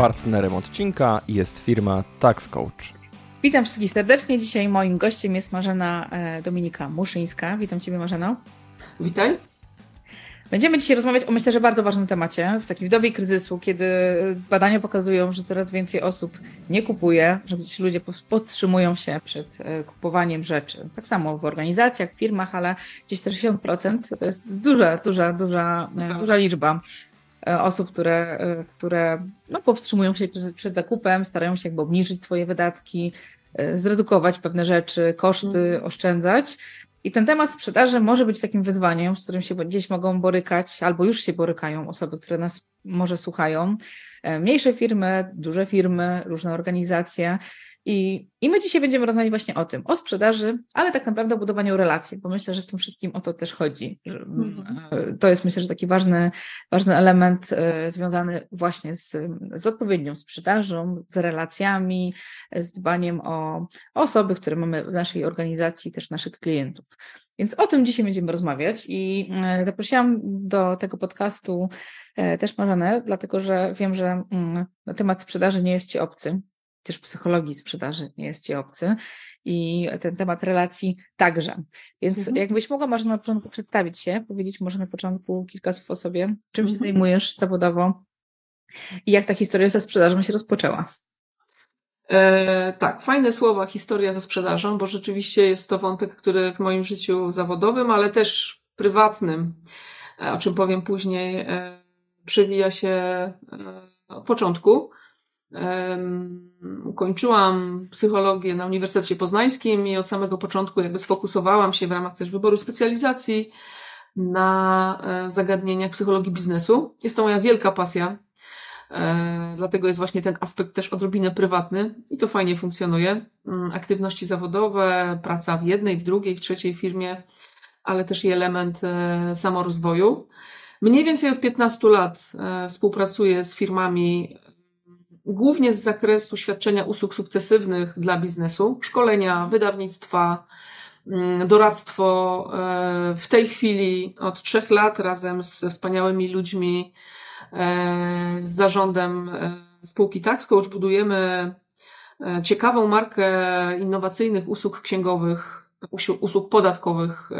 Partnerem odcinka jest firma Tax Coach. Witam wszystkich serdecznie. Dzisiaj moim gościem jest Marzena e, Dominika Muszyńska. Witam Ciebie, Marzeno. Witaj. Będziemy dzisiaj rozmawiać o myślę, że bardzo ważnym temacie. W takiej dobie kryzysu, kiedy badania pokazują, że coraz więcej osób nie kupuje, że gdzieś ludzie powstrzymują się przed e, kupowaniem rzeczy. Tak samo w organizacjach, firmach, ale gdzieś 60% to jest duża, duża, duża, e, duża liczba osób, które, które no, powstrzymują się przed, zakupem, starają się jakby obniżyć swoje wydatki, zredukować pewne rzeczy, koszty, mhm. oszczędzać. I ten temat sprzedaży może być takim wyzwaniem, z którym się gdzieś mogą borykać, albo już się borykają osoby, które nas może słuchają. E, mniejsze firmy, duże firmy, różne organizacje. I, I my dzisiaj będziemy rozmawiać właśnie o tym, o sprzedaży, ale tak naprawdę o budowaniu relacji, bo myślę, że w tym wszystkim o to też chodzi. Mm. To jest myślę, że taki ważny, ważny element e, związany właśnie z, z odpowiednią sprzedażą, z relacjami, z dbaniem o osoby, które mamy w naszej organizacji, też naszych klientów. Więc o tym dzisiaj będziemy rozmawiać i e, zaprosiłam do tego podcastu też Marzenę, dlatego że wiem, że mm, temat sprzedaży nie jest Ci obcy też psychologii sprzedaży nie jest Ci obcy i ten temat relacji także. Więc mhm. jakbyś mogła może na początku przedstawić się, powiedzieć może na początku kilka słów o sobie, czym się mhm. zajmujesz zawodowo i jak ta historia ze sprzedażą się rozpoczęła. E, tak, fajne słowa, historia ze sprzedażą, bo rzeczywiście jest to wątek, który w moim życiu zawodowym, ale też prywatnym, e, o czym powiem później, e, przewija się e, od początku. Ukończyłam psychologię na Uniwersytecie Poznańskim i od samego początku jakby sfokusowałam się w ramach też wyboru specjalizacji na e, zagadnieniach psychologii biznesu. Jest to moja wielka pasja, e, dlatego jest właśnie ten aspekt też odrobinę prywatny i to fajnie funkcjonuje. Mm, aktywności zawodowe, praca w jednej, w drugiej, w trzeciej firmie, ale też i element e, samorozwoju. Mniej więcej od 15 lat współpracuję z firmami głównie z zakresu świadczenia usług sukcesywnych dla biznesu, szkolenia, wydawnictwa, mm, doradztwo. E, w tej chwili od trzech lat razem z wspaniałymi ludźmi e, z zarządem e, spółki Tax Coach budujemy ciekawą markę innowacyjnych usług księgowych, usług podatkowych.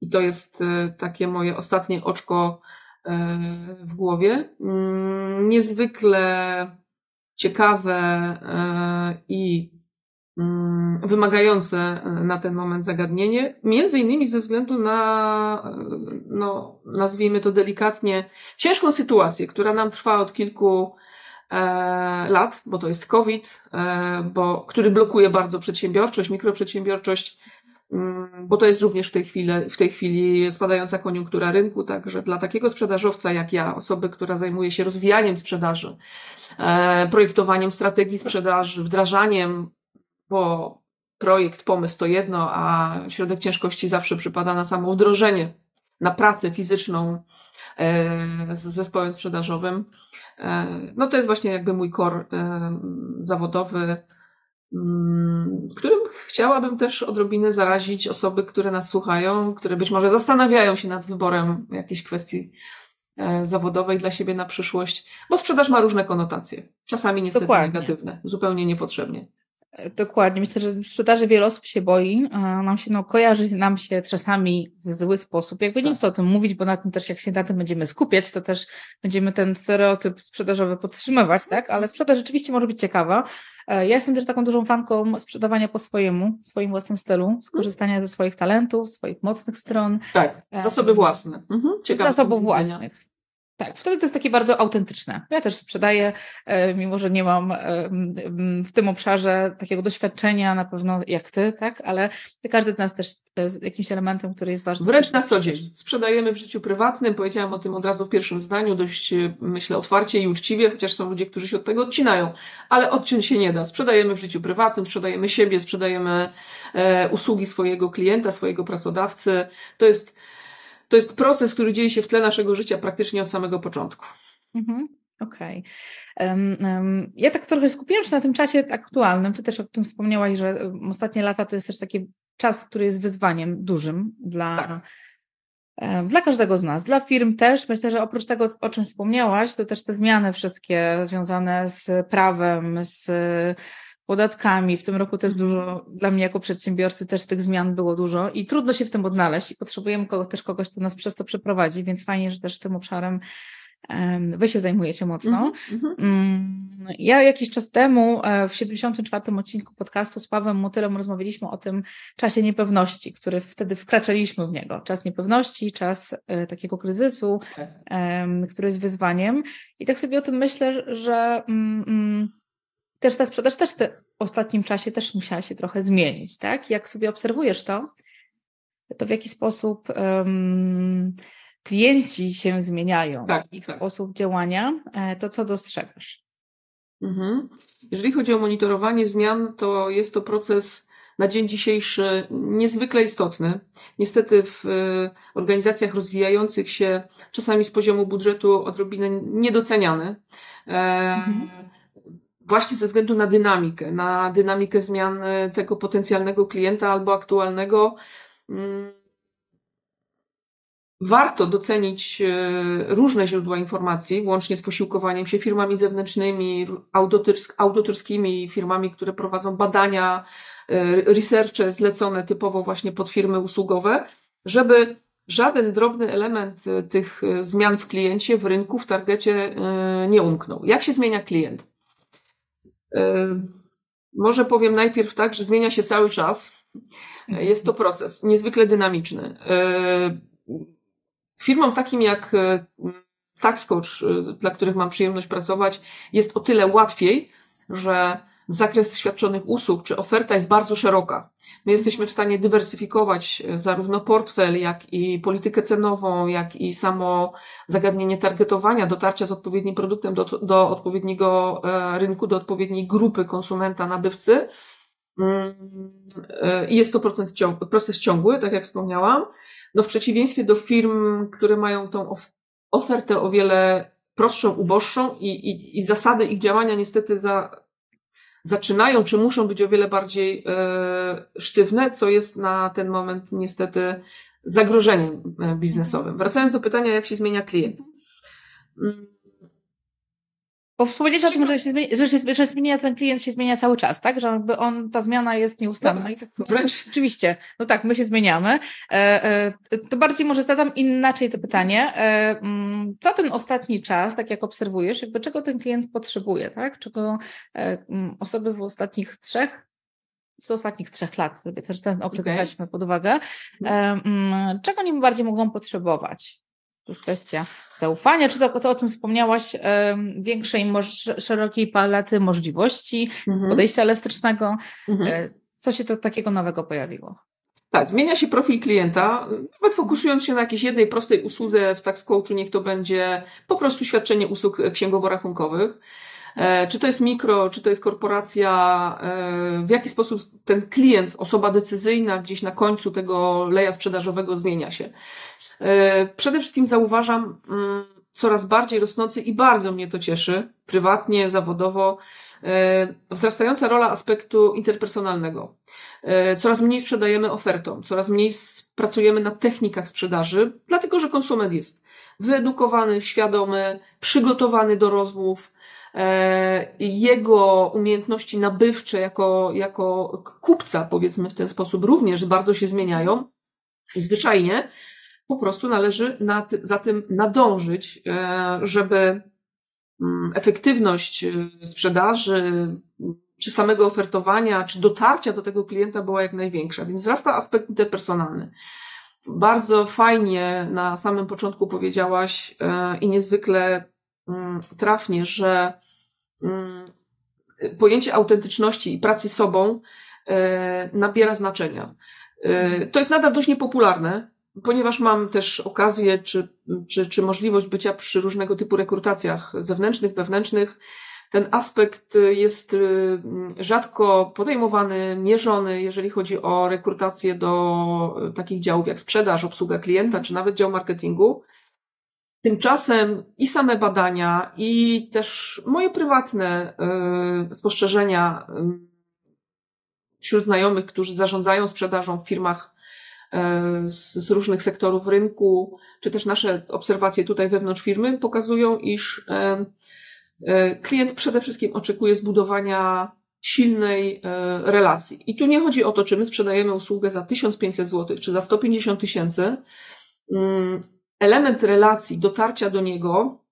I to jest takie moje ostatnie oczko w głowie. Mm, niezwykle ciekawe e, i mm, wymagające na ten moment zagadnienie, między innymi ze względu na, e, no, nazwijmy to delikatnie, ciężką sytuację, która nam trwa od kilku e, lat, bo to jest COVID, bo, który blokuje bardzo przedsiębiorczość, mikroprzedsiębiorczość, bo to jest również w tej chwili, w tej chwili spadająca koniunktura rynku, także dla takiego sprzedażowca jak ja, osoby, która zajmuje się rozwijaniem sprzedaży, e, projektowaniem strategii sprzedaży, wdrażaniem, bo projekt, pomysł to jedno, a środek ciężkości zawsze przypada na samo wdrożenie, na pracę fizyczną e, z zespołem sprzedażowym. E, no to jest właśnie jakby mój kor zawodowy, Mm, którym chciałabym też odrobinę zarazić osoby, które nas słuchają, które być może zastanawiają się nad wyborem jakiejś kwestii e, zawodowej dla siebie na przyszłość, bo sprzedaż ma różne konotacje, czasami niestety Dokładnie. negatywne, zupełnie niepotrzebnie. Dokładnie. Myślę, że sprzedaży wiele osób się boi. Nam się, no, kojarzy nam się czasami w zły sposób. Jakby nie tak. chcę o tym mówić, bo na tym też, jak się na tym będziemy skupiać, to też będziemy ten stereotyp sprzedażowy podtrzymywać, tak? Ale sprzedaż rzeczywiście może być ciekawa. E, ja jestem też taką dużą fanką sprzedawania po swojemu, swoim własnym stylu, skorzystania ze swoich talentów, swoich mocnych stron. Tak, zasoby własne. Mhm. Zasobów własnych. Tak, wtedy to jest takie bardzo autentyczne. Ja też sprzedaję, e, mimo że nie mam e, w tym obszarze takiego doświadczenia na pewno jak ty, tak, ale każdy z nas też jest jakimś elementem, który jest ważny. Wręcz na co dzień. Sprzedajemy w życiu prywatnym, powiedziałam o tym od razu w pierwszym zdaniu, dość e, myślę otwarcie i uczciwie, chociaż są ludzie, którzy się od tego odcinają, ale odciąć się nie da. Sprzedajemy w życiu prywatnym, sprzedajemy siebie, sprzedajemy usługi swojego klienta, swojego pracodawcy. To jest to jest proces, który dzieje się w tle naszego życia praktycznie od samego początku. Mhm. Okej. Okay. Um, um, ja tak trochę skupiłam się na tym czasie aktualnym. Ty też o tym wspomniałaś, że ostatnie lata to jest też taki czas, który jest wyzwaniem dużym dla, tak. e, dla każdego z nas, dla firm też. Myślę, że oprócz tego, o czym wspomniałaś, to też te zmiany wszystkie związane z prawem, z podatkami. W tym roku też dużo, dla mnie jako przedsiębiorcy też tych zmian było dużo i trudno się w tym odnaleźć i potrzebujemy kogo, też kogoś, kto nas przez to przeprowadzi, więc fajnie, że też tym obszarem Wy się zajmujecie mocno. Mm-hmm. Ja jakiś czas temu e, w 74. odcinku podcastu z Pawłem Motylem rozmawialiśmy o tym czasie niepewności, który wtedy wkraczaliśmy w niego. Czas niepewności, czas e, takiego kryzysu, tak. który jest wyzwaniem. I tak sobie o tym myślę, że mm, mm, też ta sprzedaż też w ostatnim czasie też musiała się trochę zmienić, tak? Jak sobie obserwujesz to, to w jaki sposób um, klienci się zmieniają, tak, ich tak. sposób działania, e, to co dostrzegasz? Mhm. Jeżeli chodzi o monitorowanie zmian, to jest to proces na dzień dzisiejszy niezwykle istotny. Niestety w e, organizacjach rozwijających się, czasami z poziomu budżetu odrobinę niedoceniany. E, mhm. Właśnie ze względu na dynamikę, na dynamikę zmian tego potencjalnego klienta albo aktualnego mm, Warto docenić e, różne źródła informacji, łącznie z posiłkowaniem się firmami zewnętrznymi, audytorskimi, firmami, które prowadzą badania, e, researche zlecone typowo właśnie pod firmy usługowe, żeby żaden drobny element e, tych zmian w kliencie, w rynku, w targecie nie umknął. Jak się zmienia klient? Może powiem najpierw tak, że zmienia się cały czas. Jest to proces niezwykle dynamiczny Firmom takim jak e, TaxCoach, e, dla których mam przyjemność pracować, jest o tyle łatwiej, że zakres świadczonych usług czy oferta jest bardzo szeroka. My jesteśmy w stanie dywersyfikować e, zarówno portfel, jak i politykę cenową, jak i samo zagadnienie targetowania, dotarcia z odpowiednim produktem do, do odpowiedniego rynku, do odpowiedniej grupy konsumenta, nabywcy. Mm, I jest to proces ciągły, tak jak wspomniałam. No w przeciwieństwie do firm, które mają tą ofertę o wiele prostszą, uboższą i, i, i zasady ich działania niestety za, zaczynają, czy muszą być o wiele bardziej e, sztywne, co jest na ten moment niestety zagrożeniem e, biznesowym. Wracając do pytania, jak się zmienia klient. Bo wspomnieć o tym, że, się zmienia, że, się, że zmienia, ten klient się zmienia cały czas, tak? Że jakby on, ta zmiana jest nieustanna. No, tak, wręcz. Oczywiście, no tak, my się zmieniamy. E, e, to bardziej może zadam inaczej to pytanie. E, mm, co ten ostatni czas, tak jak obserwujesz, jakby czego ten klient potrzebuje, tak? Czego e, mm, osoby w ostatnich trzech z ostatnich trzech lat, sobie też ten okres okay. weźmy pod uwagę, e, mm, czego nim bardziej mogą potrzebować? To jest kwestia zaufania, czy to, to o tym wspomniałaś, większej, szerokiej palety możliwości, mhm. podejścia elastycznego. Mhm. E, co się to takiego nowego pojawiło? Tak, zmienia się profil klienta, nawet fokusując się na jakiejś jednej prostej usłudze w TaxCoachu, niech to będzie po prostu świadczenie usług księgowo-rachunkowych. E, czy to jest mikro, czy to jest korporacja, e, w jaki sposób ten klient, osoba decyzyjna gdzieś na końcu tego leja sprzedażowego zmienia się. E, przede wszystkim zauważam mm, coraz bardziej rosnący i bardzo mnie to cieszy, prywatnie, zawodowo, wzrastająca rola aspektu interpersonalnego. Coraz mniej sprzedajemy ofertą, coraz mniej pracujemy na technikach sprzedaży, dlatego że konsument jest wyedukowany, świadomy, przygotowany do rozmów, jego umiejętności nabywcze jako, jako kupca, powiedzmy w ten sposób, również bardzo się zmieniają. I zwyczajnie po prostu należy nad, za tym nadążyć, e, żeby mm, efektywność e, sprzedaży, czy samego ofertowania, czy dotarcia do tego klienta była jak największa. Więc wzrasta aspekt interpersonalny. Bardzo fajnie na samym początku powiedziałaś i niezwykle mm, trafnie, że pojęcie autentyczności i pracy sobą e, nabiera znaczenia. E, to jest nadal dość niepopularne, ponieważ mam też okazję czy, czy, czy możliwość bycia przy różnego typu rekrutacjach zewnętrznych, wewnętrznych. Ten aspekt jest y, rzadko podejmowany, mierzony, jeżeli chodzi o rekrutację do takich działów jak sprzedaż, obsługa klienta, czy nawet dział marketingu. Tymczasem i same badania, i też moje prywatne y, spostrzeżenia y, wśród znajomych, którzy zarządzają sprzedażą w firmach z, z różnych sektorów rynku, czy też nasze obserwacje tutaj wewnątrz firmy pokazują, iż klient przede wszystkim oczekuje zbudowania silnej relacji. I tu nie chodzi o to, czy my sprzedajemy usługę za 1500 zł, czy za 150 tysięcy. Mm, element relacji, dotarcia do niego,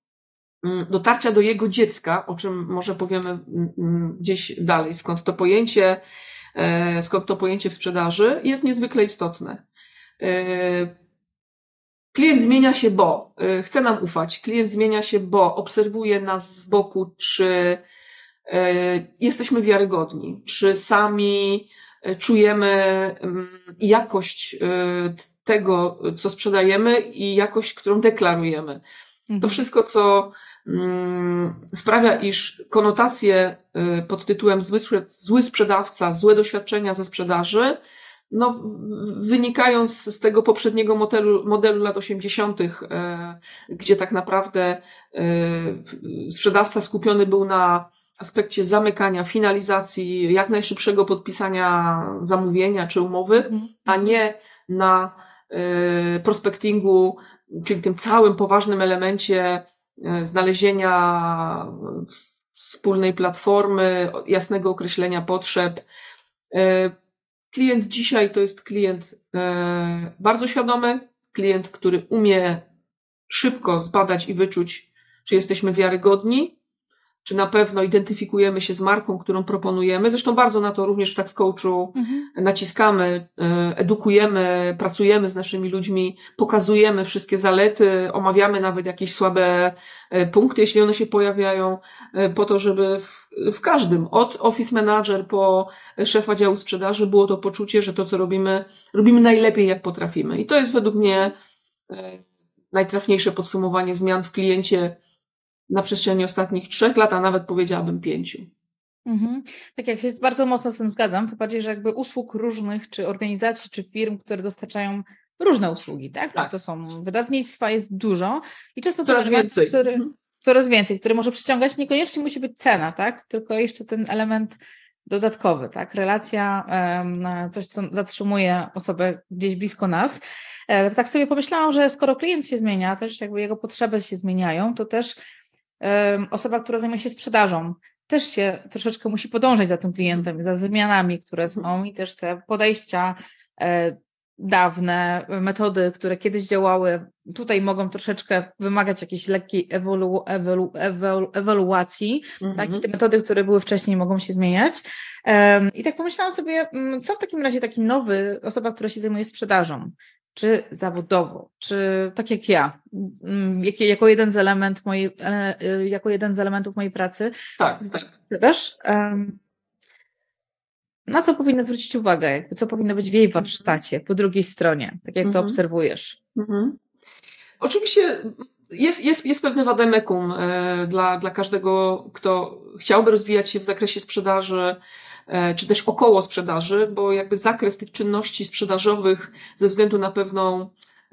mm, dotarcia do jego dziecka, o czym może powiemy mm, gdzieś dalej, skąd to pojęcie, e, skąd to pojęcie w sprzedaży, jest niezwykle istotne. E, klient zmienia się, bo e, chce nam ufać. Klient zmienia się, bo obserwuje nas z boku, czy jesteśmy wiarygodni, czy sami czujemy jakość tego, co sprzedajemy i jakość, którą deklarujemy. To mhm. wszystko, co mm, sprawia, iż konotacje y, pod tytułem zły, zły sprzedawca, złe doświadczenia ze sprzedaży, no, wynikają z, z tego poprzedniego modelu, modelu lat 80., e, gdzie tak naprawdę e, sprzedawca skupiony był na aspekcie zamykania, finalizacji, jak najszybszego podpisania zamówienia czy umowy, mhm. a nie na Y, prospectingu, czyli tym całym poważnym elemencie y, znalezienia wspólnej platformy, jasnego określenia potrzeb. Y, klient dzisiaj to jest klient bardzo świadomy, klient, który umie szybko zbadać i wyczuć, czy jesteśmy wiarygodni, czy na pewno identyfikujemy się z marką, którą proponujemy. Zresztą bardzo na to również w Tax Coachu mhm. naciskamy, e, edukujemy, pracujemy z naszymi ludźmi, pokazujemy wszystkie zalety, omawiamy nawet jakieś słabe e, punkty, jeśli one się pojawiają, e, po to, żeby w, w każdym, od office manager po szefa działu sprzedaży było to poczucie, że to, co robimy, robimy najlepiej, jak potrafimy. I to jest według mnie najtrafniejsze podsumowanie zmian w kliencie, na przestrzeni ostatnich trzech lat, a nawet powiedziałabym pięciu. Mhm. Tak jak się bardzo mocno z tym zgadzam, to bardziej, że jakby usług różnych, czy organizacji, czy firm, które dostarczają różne usługi, tak? tak. Czy to są wydawnictwa, jest dużo i często coraz więcej. Który, mhm. coraz więcej, które może przyciągać, niekoniecznie musi być cena, tak? Tylko jeszcze ten element dodatkowy, tak? Relacja, coś, co zatrzymuje osobę gdzieś blisko nas. E, tak sobie pomyślałam, że skoro klient się zmienia, też jakby jego potrzeby się zmieniają, to też osoba, która zajmuje się sprzedażą, też się troszeczkę musi podążać za tym klientem, za zmianami, które są i też te podejścia e, dawne, metody, które kiedyś działały, tutaj mogą troszeczkę wymagać jakiejś lekkiej ewolu, ewolu, ewolu, ewaluacji, mm -hmm. tak? I te metody, które były wcześniej, mogą się zmieniać. I tak pomyślałam sobie, mm, co w takim razie taki nowy, osoba, która się zajmuje sprzedażą, czy zawodowo, czy tak jak ja, mm, jako jeden z element mojej, e, e, jako jeden z elementów mojej pracy. Tak, tak. Też, na co powinna zwrócić uwagę, co powinno być w jej mhm. warsztacie po drugiej stronie, tak jak to mhm. obserwujesz. Mhm. Oczywiście jest, jest, jest pewne wademekum e, dla, dla każdego, kto chciałby rozwijać się w zakresie sprzedaży, czy też około sprzedaży, bo jakby zakres tych czynności sprzedażowych ze względu na pewną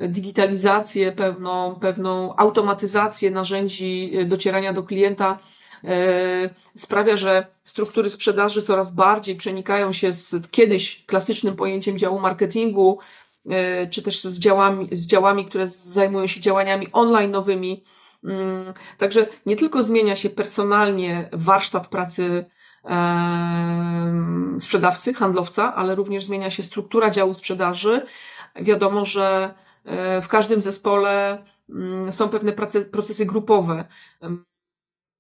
digitalizację, pewną, pewną automatyzację narzędzi e, docierania do klienta e, sprawia, że struktury sprzedaży coraz bardziej przenikają się z kiedyś klasycznym pojęciem działu marketingu, czy też z działami, z działami, które zajmują się działaniami online nowymi. Mm, także nie tylko zmienia się personalnie warsztat pracy sprzedawcy, handlowca, ale również zmienia się struktura działu sprzedaży. Wiadomo, że e, w każdym zespole mm, są pewne procesy grupowe.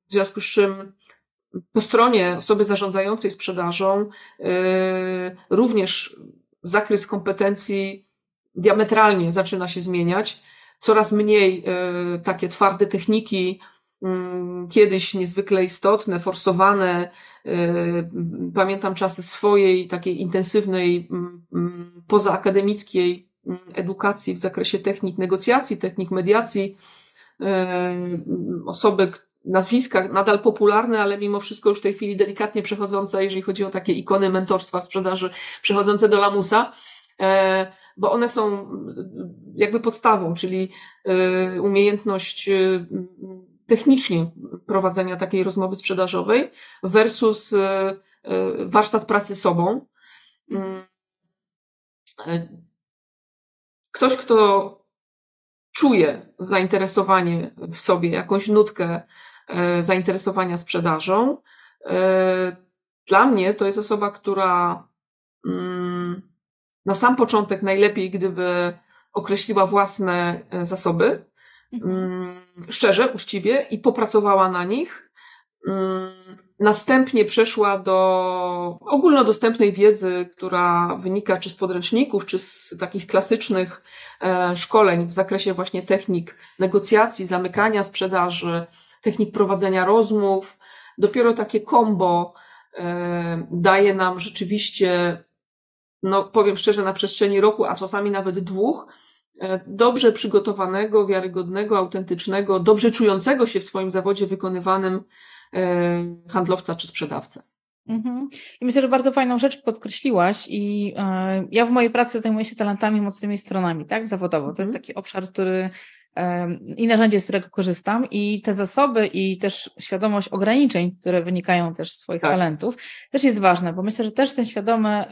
W związku z czym po stronie osoby zarządzającej sprzedażą e, również zakres kompetencji diametralnie zaczyna się zmieniać. Coraz mniej e, takie twarde techniki, kiedyś niezwykle istotne, forsowane, Y, pamiętam czasy swojej takiej intensywnej, mm, mm, pozaakademickiej mm, edukacji w zakresie technik negocjacji, technik mediacji. Y, osoby, nazwiska nadal popularne, ale mimo wszystko już w tej chwili delikatnie przechodzące, jeżeli chodzi o takie ikony mentorstwa sprzedaży, przechodzące do lamusa e, bo one są jakby podstawą, czyli umiejętność technicznie prowadzenia takiej rozmowy sprzedażowej versus e, e, warsztat pracy sobą. Mm. E, ktoś, kto czuje zainteresowanie w sobie, jakąś nutkę zainteresowania sprzedażą, dla mnie to jest osoba, która mm, na sam początek najlepiej, gdyby określiła własne zasoby, mhm. Szczerze, uczciwie i popracowała na nich. Mm, następnie przeszła do ogólnodostępnej wiedzy, która wynika czy z podręczników, czy z takich klasycznych e, szkoleń w zakresie właśnie technik negocjacji, zamykania sprzedaży, technik prowadzenia rozmów. Dopiero takie kombo e, daje nam rzeczywiście no powiem szczerze, na przestrzeni roku, a czasami nawet dwóch, dobrze przygotowanego, wiarygodnego, autentycznego, dobrze czującego się w swoim zawodzie wykonywanym e, handlowca czy sprzedawcę. Mhm. I myślę, że bardzo fajną rzecz podkreśliłaś i e, ja w mojej pracy zajmuję się talentami, mocnymi stronami, tak, zawodowo. To jest mhm. taki obszar, który i narzędzie, z którego korzystam, i te zasoby, i też świadomość ograniczeń, które wynikają też z swoich tak. talentów, też jest ważne, bo myślę, że też ten świadomy,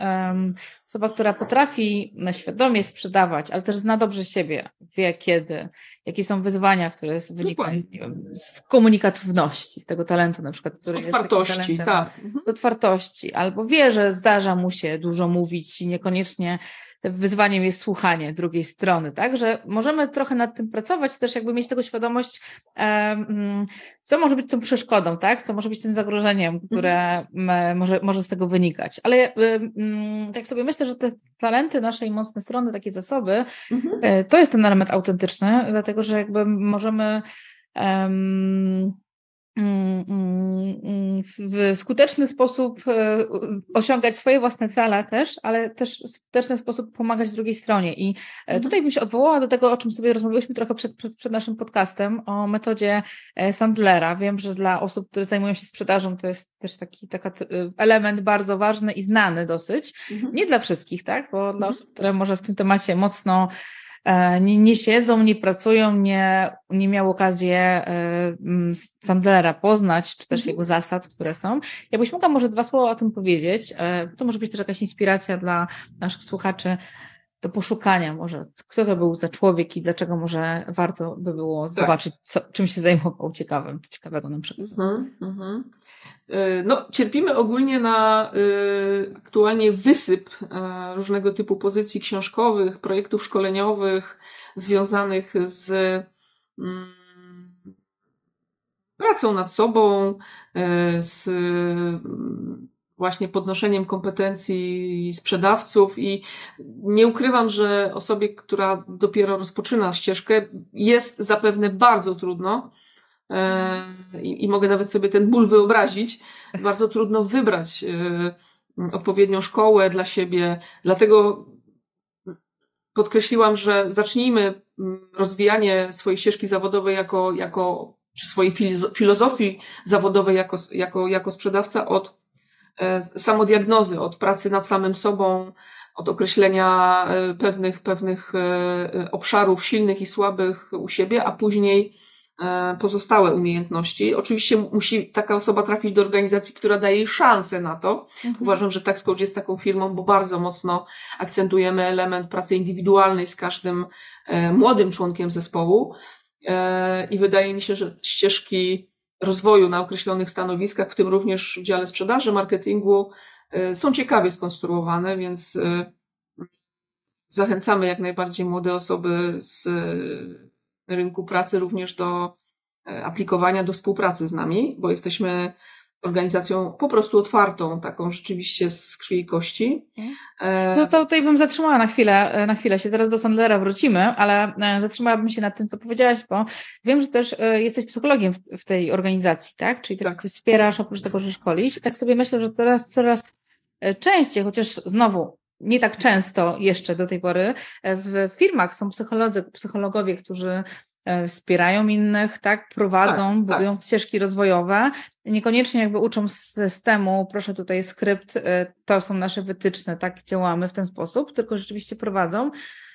osoba, która potrafi świadomie sprzedawać, ale też zna dobrze siebie, wie kiedy, jakie są wyzwania, które wynikają wiem, z komunikatywności, z tego talentu na przykład, który z otwartości, jest tak. Z otwartości, albo wie, że zdarza mu się dużo mówić i niekoniecznie wyzwaniem jest słuchanie drugiej strony, tak? Że możemy trochę nad tym pracować, też jakby mieć tego świadomość, mm, co może być tą przeszkodą, tak? Co może być tym zagrożeniem, które mhm. może, może z tego wynikać. Ale mm, tak sobie myślę, że te talenty nasze i mocne strony, takie zasoby, mhm. E, to jest ten element autentyczny, dlatego że jakby możemy um, Mm, mm, mm, w skuteczny sposób e, osiągać swoje własne cele też, ale też w skuteczny sposób pomagać drugiej stronie. I e, mhm. tutaj bym się odwołała do tego, o czym sobie rozmawialiśmy trochę przed, przed, przed naszym podcastem, o metodzie e, Sandlera. Wiem, że dla osób, które zajmują się sprzedażą, to jest też taki taka element bardzo ważny i znany dosyć. Mhm. Nie dla wszystkich, tak? Bo dla mhm. osób, które może w tym temacie mocno nie, nie siedzą, nie pracują, nie, nie miał okazji e, Sandlera poznać, czy też mhm. jego zasad, które są. Jakbyś mogła może dwa słowa o tym powiedzieć, e, to może być też jakaś inspiracja dla naszych słuchaczy do poszukania może, kto to był za człowiek i dlaczego może warto by było tak. zobaczyć, co, czym się zajmował ciekawym, co ciekawego nam przekazał. Mm -hmm. No, cierpimy ogólnie na y, aktualnie wysyp y, różnego typu pozycji książkowych, projektów szkoleniowych związanych z y, pracą nad sobą, z właśnie podnoszeniem kompetencji sprzedawców i nie ukrywam, że osobie, która dopiero rozpoczyna ścieżkę, jest zapewne bardzo trudno. E, I, I mogę nawet sobie ten ból wyobrazić. Bardzo trudno wybrać e, odpowiednią szkołę dla siebie. Dlatego podkreśliłam, że zacznijmy mm, rozwijanie swojej ścieżki zawodowej jako, jako czy swojej filozofii zawodowej jako, jako, jako sprzedawca od samodiagnozy, od pracy nad samym sobą, od określenia e, pewnych, pewnych e, obszarów silnych i słabych u siebie, a później pozostałe umiejętności. Oczywiście musi taka osoba trafić do organizacji, która daje jej szansę na to. Mhm. Uważam, że TaxCoach jest taką firmą, bo bardzo mocno akcentujemy element pracy indywidualnej z każdym młodym członkiem zespołu. I wydaje mi się, że ścieżki rozwoju na określonych stanowiskach, w tym również w dziale sprzedaży, marketingu, y, są ciekawie skonstruowane, więc y, zachęcamy jak najbardziej młode osoby z y, rynku pracy również do aplikowania, do współpracy z nami, bo jesteśmy organizacją po prostu otwartą, taką rzeczywiście z krwi i kości. E, no to tutaj bym zatrzymała na chwilę, e, na chwilę się, zaraz do Sandlera wrócimy, ale e, zatrzymałabym się nad tym, co powiedziałaś, bo wiem, że też jesteś psychologiem w, tej organizacji, tak? Czyli tak, tak wspierasz oprócz tego, że szkolisz. Tak sobie myślę, że teraz coraz częściej, chociaż znowu nie tak często jeszcze do tej pory, w firmach są psycholodzy, psychologowie, którzy E, wspierają innych, tak, prowadzą, tak, budują tak. ścieżki rozwojowe. Niekoniecznie jakby uczą z systemu, proszę tutaj skrypt, e, to są nasze wytyczne, tak, działamy w ten sposób, tylko rzeczywiście prowadzą.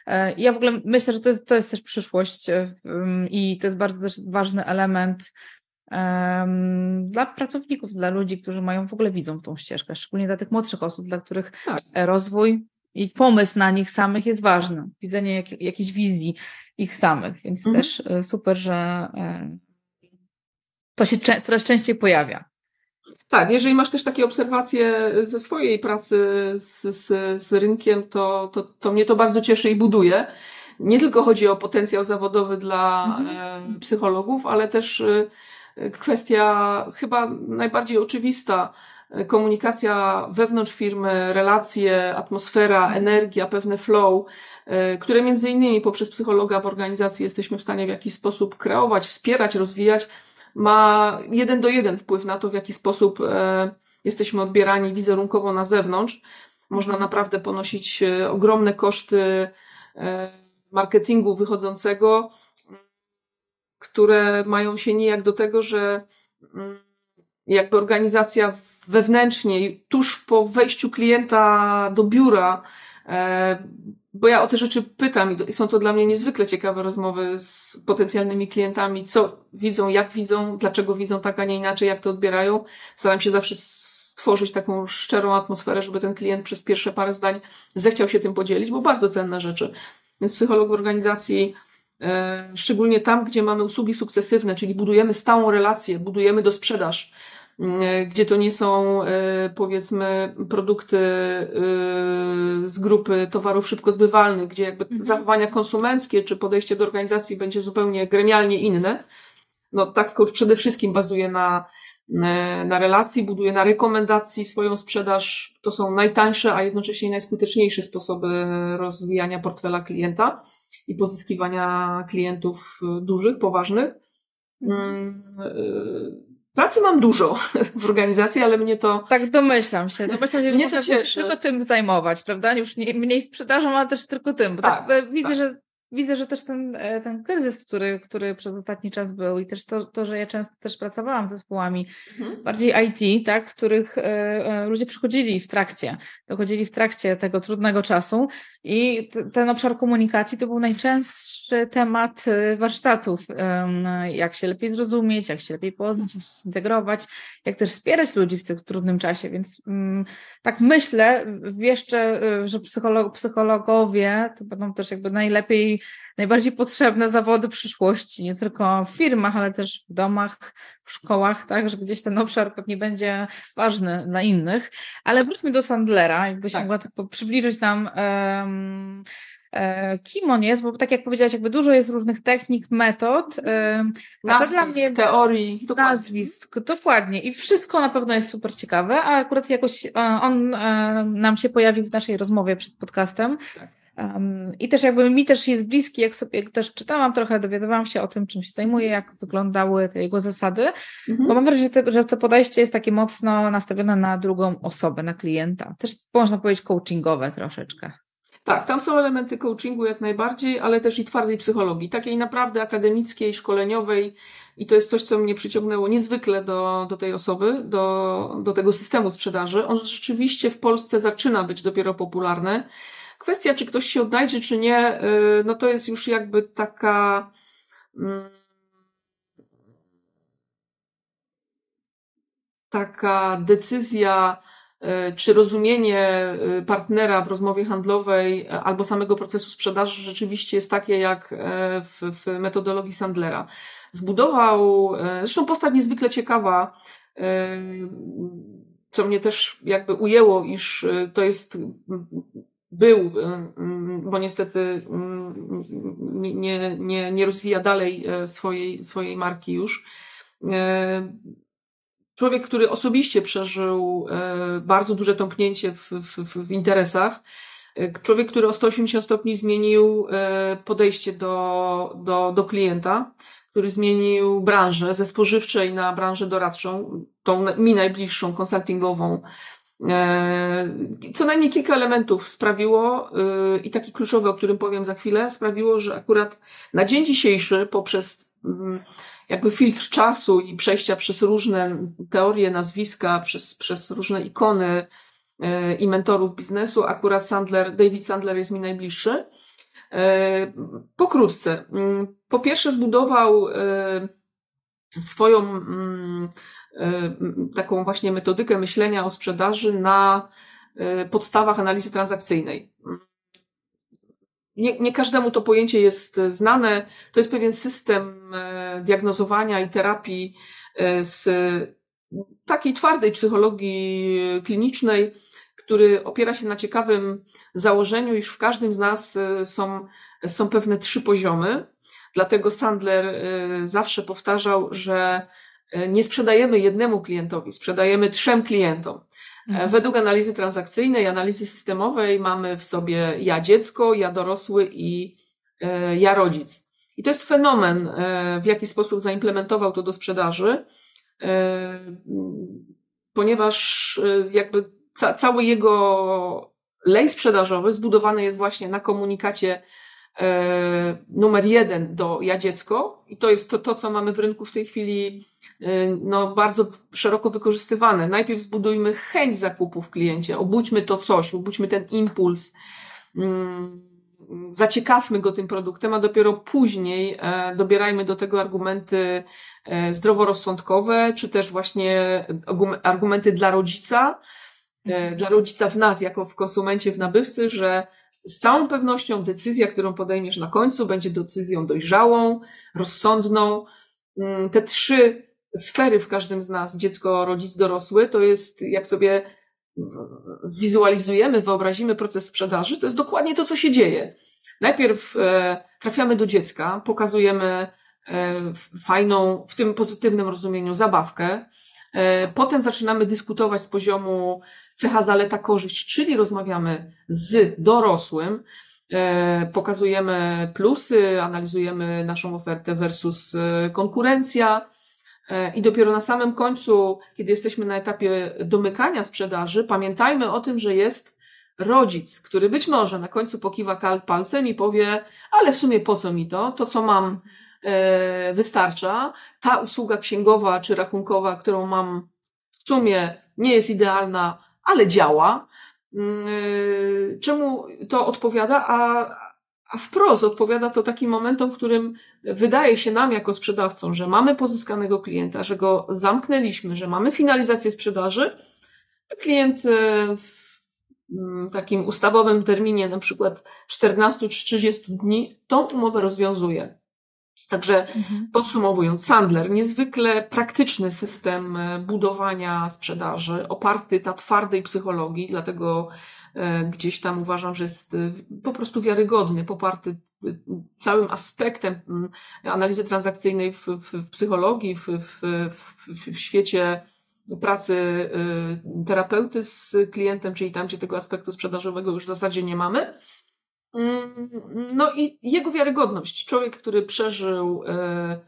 E, ja w ogóle myślę, że to jest, to jest też przyszłość i to jest bardzo też ważny element dla pracowników, dla ludzi, którzy mają w ogóle widzą tą ścieżkę, szczególnie dla tych młodszych osób, dla których tak. rozwój i pomysł na nich samych jest ważny. Widzenie jak, jakiejś wizji ich samych, więc Mhm. też e, super, że e, to się coraz częściej pojawia. Tak, jeżeli masz też takie obserwacje ze swojej pracy z, z, z rynkiem, to, to, to mnie to bardzo cieszy i buduje. Nie tylko chodzi o potencjał zawodowy dla Mhm. e, psychologów, ale też e, kwestia chyba najbardziej oczywista, e, komunikacja wewnątrz firmy, relacje, atmosfera, energia, pewne flow, e, które między innymi poprzez psychologa w organizacji jesteśmy w stanie w jakiś sposób kreować, wspierać, rozwijać, ma jeden do jeden wpływ na to, w jaki sposób e, jesteśmy odbierani wizerunkowo na zewnątrz. Można naprawdę ponosić e, ogromne koszty marketingu wychodzącego, które mają się nijak do tego, że mm, jakby organizacja wewnętrznie, tuż po wejściu klienta do biura, e, bo ja o te rzeczy pytam i są to dla mnie niezwykle ciekawe rozmowy z potencjalnymi klientami, co widzą, jak widzą, dlaczego widzą tak, a nie inaczej, jak to odbierają. Staram się zawsze stworzyć taką szczerą atmosferę, żeby ten klient przez pierwsze parę zdań zechciał się tym podzielić, bo bardzo cenne rzeczy. Więc psycholog w organizacji, e, szczególnie tam, gdzie mamy usługi sukcesywne, czyli budujemy stałą relację, budujemy do sprzedaż, gdzie to nie są, e, powiedzmy, produkty e, z grupy towarów szybko zbywalnych, gdzie jakby Mhm. zachowania konsumenckie czy podejście do organizacji będzie zupełnie gremialnie inne. No, Tax Coach przede wszystkim bazuje na, e, na relacji, buduje na rekomendacji swoją sprzedaż. To są najtańsze, a jednocześnie najskuteczniejsze sposoby rozwijania portfela klienta i pozyskiwania klientów e, dużych, poważnych. Mm, e, Pracy mam dużo w organizacji, ale mnie to Tak, domyślam się. Domyślam się, że Mnie to można się cieszy. tylko tym zajmować, prawda? Już nie, mniej sprzedażą, ale też tylko tym. Bo tak, Tak, e, widzę, tak. że widzę, że też ten, e, ten kryzys, który, który przez ostatni czas był i też to, to, że ja często też pracowałam z zespołami Mhm. bardziej IT, tak, których e, e, ludzie przychodzili w trakcie, dochodzili w trakcie tego trudnego czasu i t- ten obszar komunikacji to był najczęstszy temat warsztatów, jak się lepiej zrozumieć, jak się lepiej poznać, jak się zintegrować, jak też wspierać ludzi w tym trudnym czasie, więc mm, tak myślę, jeszcze, że psycholog, psychologowie to będą też jakby najlepiej, najbardziej potrzebne zawody przyszłości, nie tylko w firmach, ale też w domach, w szkołach, tak, że gdzieś ten obszar pewnie będzie ważny dla innych. Ale wróćmy do Sandlera, jakbyś Tak. mogła tak przybliżyć nam e, kim on jest, bo tak jak powiedziałaś, jakby dużo jest różnych technik, metod, to dla nazwisk, mnie teorii, dokładnie. nazwisk, dokładnie. I wszystko na pewno jest super ciekawe, a akurat jakoś e, on e, nam się pojawił w naszej rozmowie przed podcastem. Tak. Um, I też jakby mi też jest bliski, jak sobie też czytałam trochę, dowiadywałam się o tym, czym się zajmuje, jak wyglądały te jego zasady, Mhm. bo mam wrażenie, że, te, że to podejście jest takie mocno nastawione na drugą osobę, na klienta. Też można powiedzieć coachingowe troszeczkę. Tak, tam są elementy coachingu jak najbardziej, ale też i twardej psychologii, takiej naprawdę akademickiej, szkoleniowej i to jest coś, co mnie przyciągnęło niezwykle do, do tej osoby, do, do tego systemu sprzedaży. On rzeczywiście w Polsce zaczyna być dopiero popularny. Kwestia, czy ktoś się odnajdzie, czy nie, y, no to jest już jakby taka mm, taka decyzja, e, czy rozumienie e, partnera w rozmowie handlowej albo samego procesu sprzedaży rzeczywiście jest takie jak w, w metodologii Sandlera. Zbudował, zresztą postać niezwykle ciekawa, co mnie też jakby ujęło, iż to jest był, e, bo niestety mm, nie, nie, nie, rozwija dalej e, swojej, swojej marki już. E, Człowiek, który osobiście przeżył e, bardzo duże tąpnięcie w, w, w interesach. Człowiek, który o 180 stopni zmienił podejście do, do, do klienta, który zmienił branżę ze spożywczej na branżę doradczą, tą mi najbliższą, konsultingową. E, Co najmniej kilka elementów sprawiło, e, i taki kluczowy, o którym powiem za chwilę, sprawiło, że akurat na dzień dzisiejszy, poprzez mm, jakby filtr czasu i przejścia przez różne teorie, nazwiska, przez, przez różne ikony e, i mentorów biznesu, akurat Sandler, David Sandler jest mi najbliższy. Pokrótce. Mm, Po pierwsze zbudował swoją mm, taką właśnie metodykę myślenia o sprzedaży na e, podstawach analizy transakcyjnej. Nie, nie każdemu to pojęcie jest znane. To jest pewien system diagnozowania i terapii z takiej twardej psychologii klinicznej, który opiera się na ciekawym założeniu, iż w każdym z nas są, są pewne trzy poziomy. Dlatego Sandler zawsze powtarzał, że nie sprzedajemy jednemu klientowi, sprzedajemy trzem klientom. E, mhm. Według analizy transakcyjnej, analizy systemowej mamy w sobie ja dziecko, ja dorosły i e, ja rodzic. I to jest fenomen, w jaki sposób zaimplementował to do sprzedaży, ponieważ jakby ca cały jego lej sprzedażowy zbudowany jest właśnie na komunikacie E, numer jeden do ja dziecko. I to jest to, to, co mamy w rynku w tej chwili e, no, bardzo szeroko wykorzystywane. Najpierw zbudujmy chęć zakupu w kliencie, obudźmy to coś, obudźmy ten impuls, mm, zaciekawmy go tym produktem, a dopiero później e, dobierajmy do tego argumenty zdroworozsądkowe, czy też właśnie argumenty dla rodzica, dla rodzica w nas, jako w konsumencie, w nabywcy, że z całą pewnością decyzja, którą podejmiesz na końcu, będzie decyzją dojrzałą, rozsądną. Mm, te trzy sfery w każdym z nas, dziecko, rodzic, dorosły, to jest, jak sobie mm, zwizualizujemy, wyobrazimy proces sprzedaży, to jest dokładnie to, co się dzieje. Najpierw e, trafiamy do dziecka, pokazujemy e, fajną, w tym pozytywnym rozumieniu, zabawkę. E, potem zaczynamy dyskutować z poziomu cecha, zaleta, korzyść, czyli rozmawiamy z dorosłym, e, pokazujemy plusy, analizujemy naszą ofertę versus e, konkurencja. I dopiero na samym końcu, kiedy jesteśmy na etapie domykania sprzedaży, pamiętajmy o tym, że jest rodzic, który być może na końcu pokiwa palcem i powie, ale w sumie po co mi to? To, co mam, wystarcza. Ta usługa księgowa czy rachunkowa, którą mam w sumie nie jest idealna, ale działa. Mm, y, czemu to odpowiada? A, a wprost odpowiada to takim momentom, w którym wydaje się nam jako sprzedawcom, że mamy pozyskanego klienta, że go zamknęliśmy, że mamy finalizację sprzedaży. Klient y, w mm, takim ustawowym terminie, na przykład 14 czy 30 dni, tą umowę rozwiązuje. Także mhm. podsumowując, Sandler, niezwykle praktyczny system e, budowania sprzedaży, oparty na twardej psychologii, dlatego e, gdzieś tam uważam, że jest e, po prostu wiarygodny, poparty całym aspektem analizy transakcyjnej w, w, w psychologii, w, w, świecie pracy terapeuty z klientem, czyli tam, gdzie tego aspektu sprzedażowego już w zasadzie nie mamy. Mm, no i jego wiarygodność. Człowiek, który przeżył e,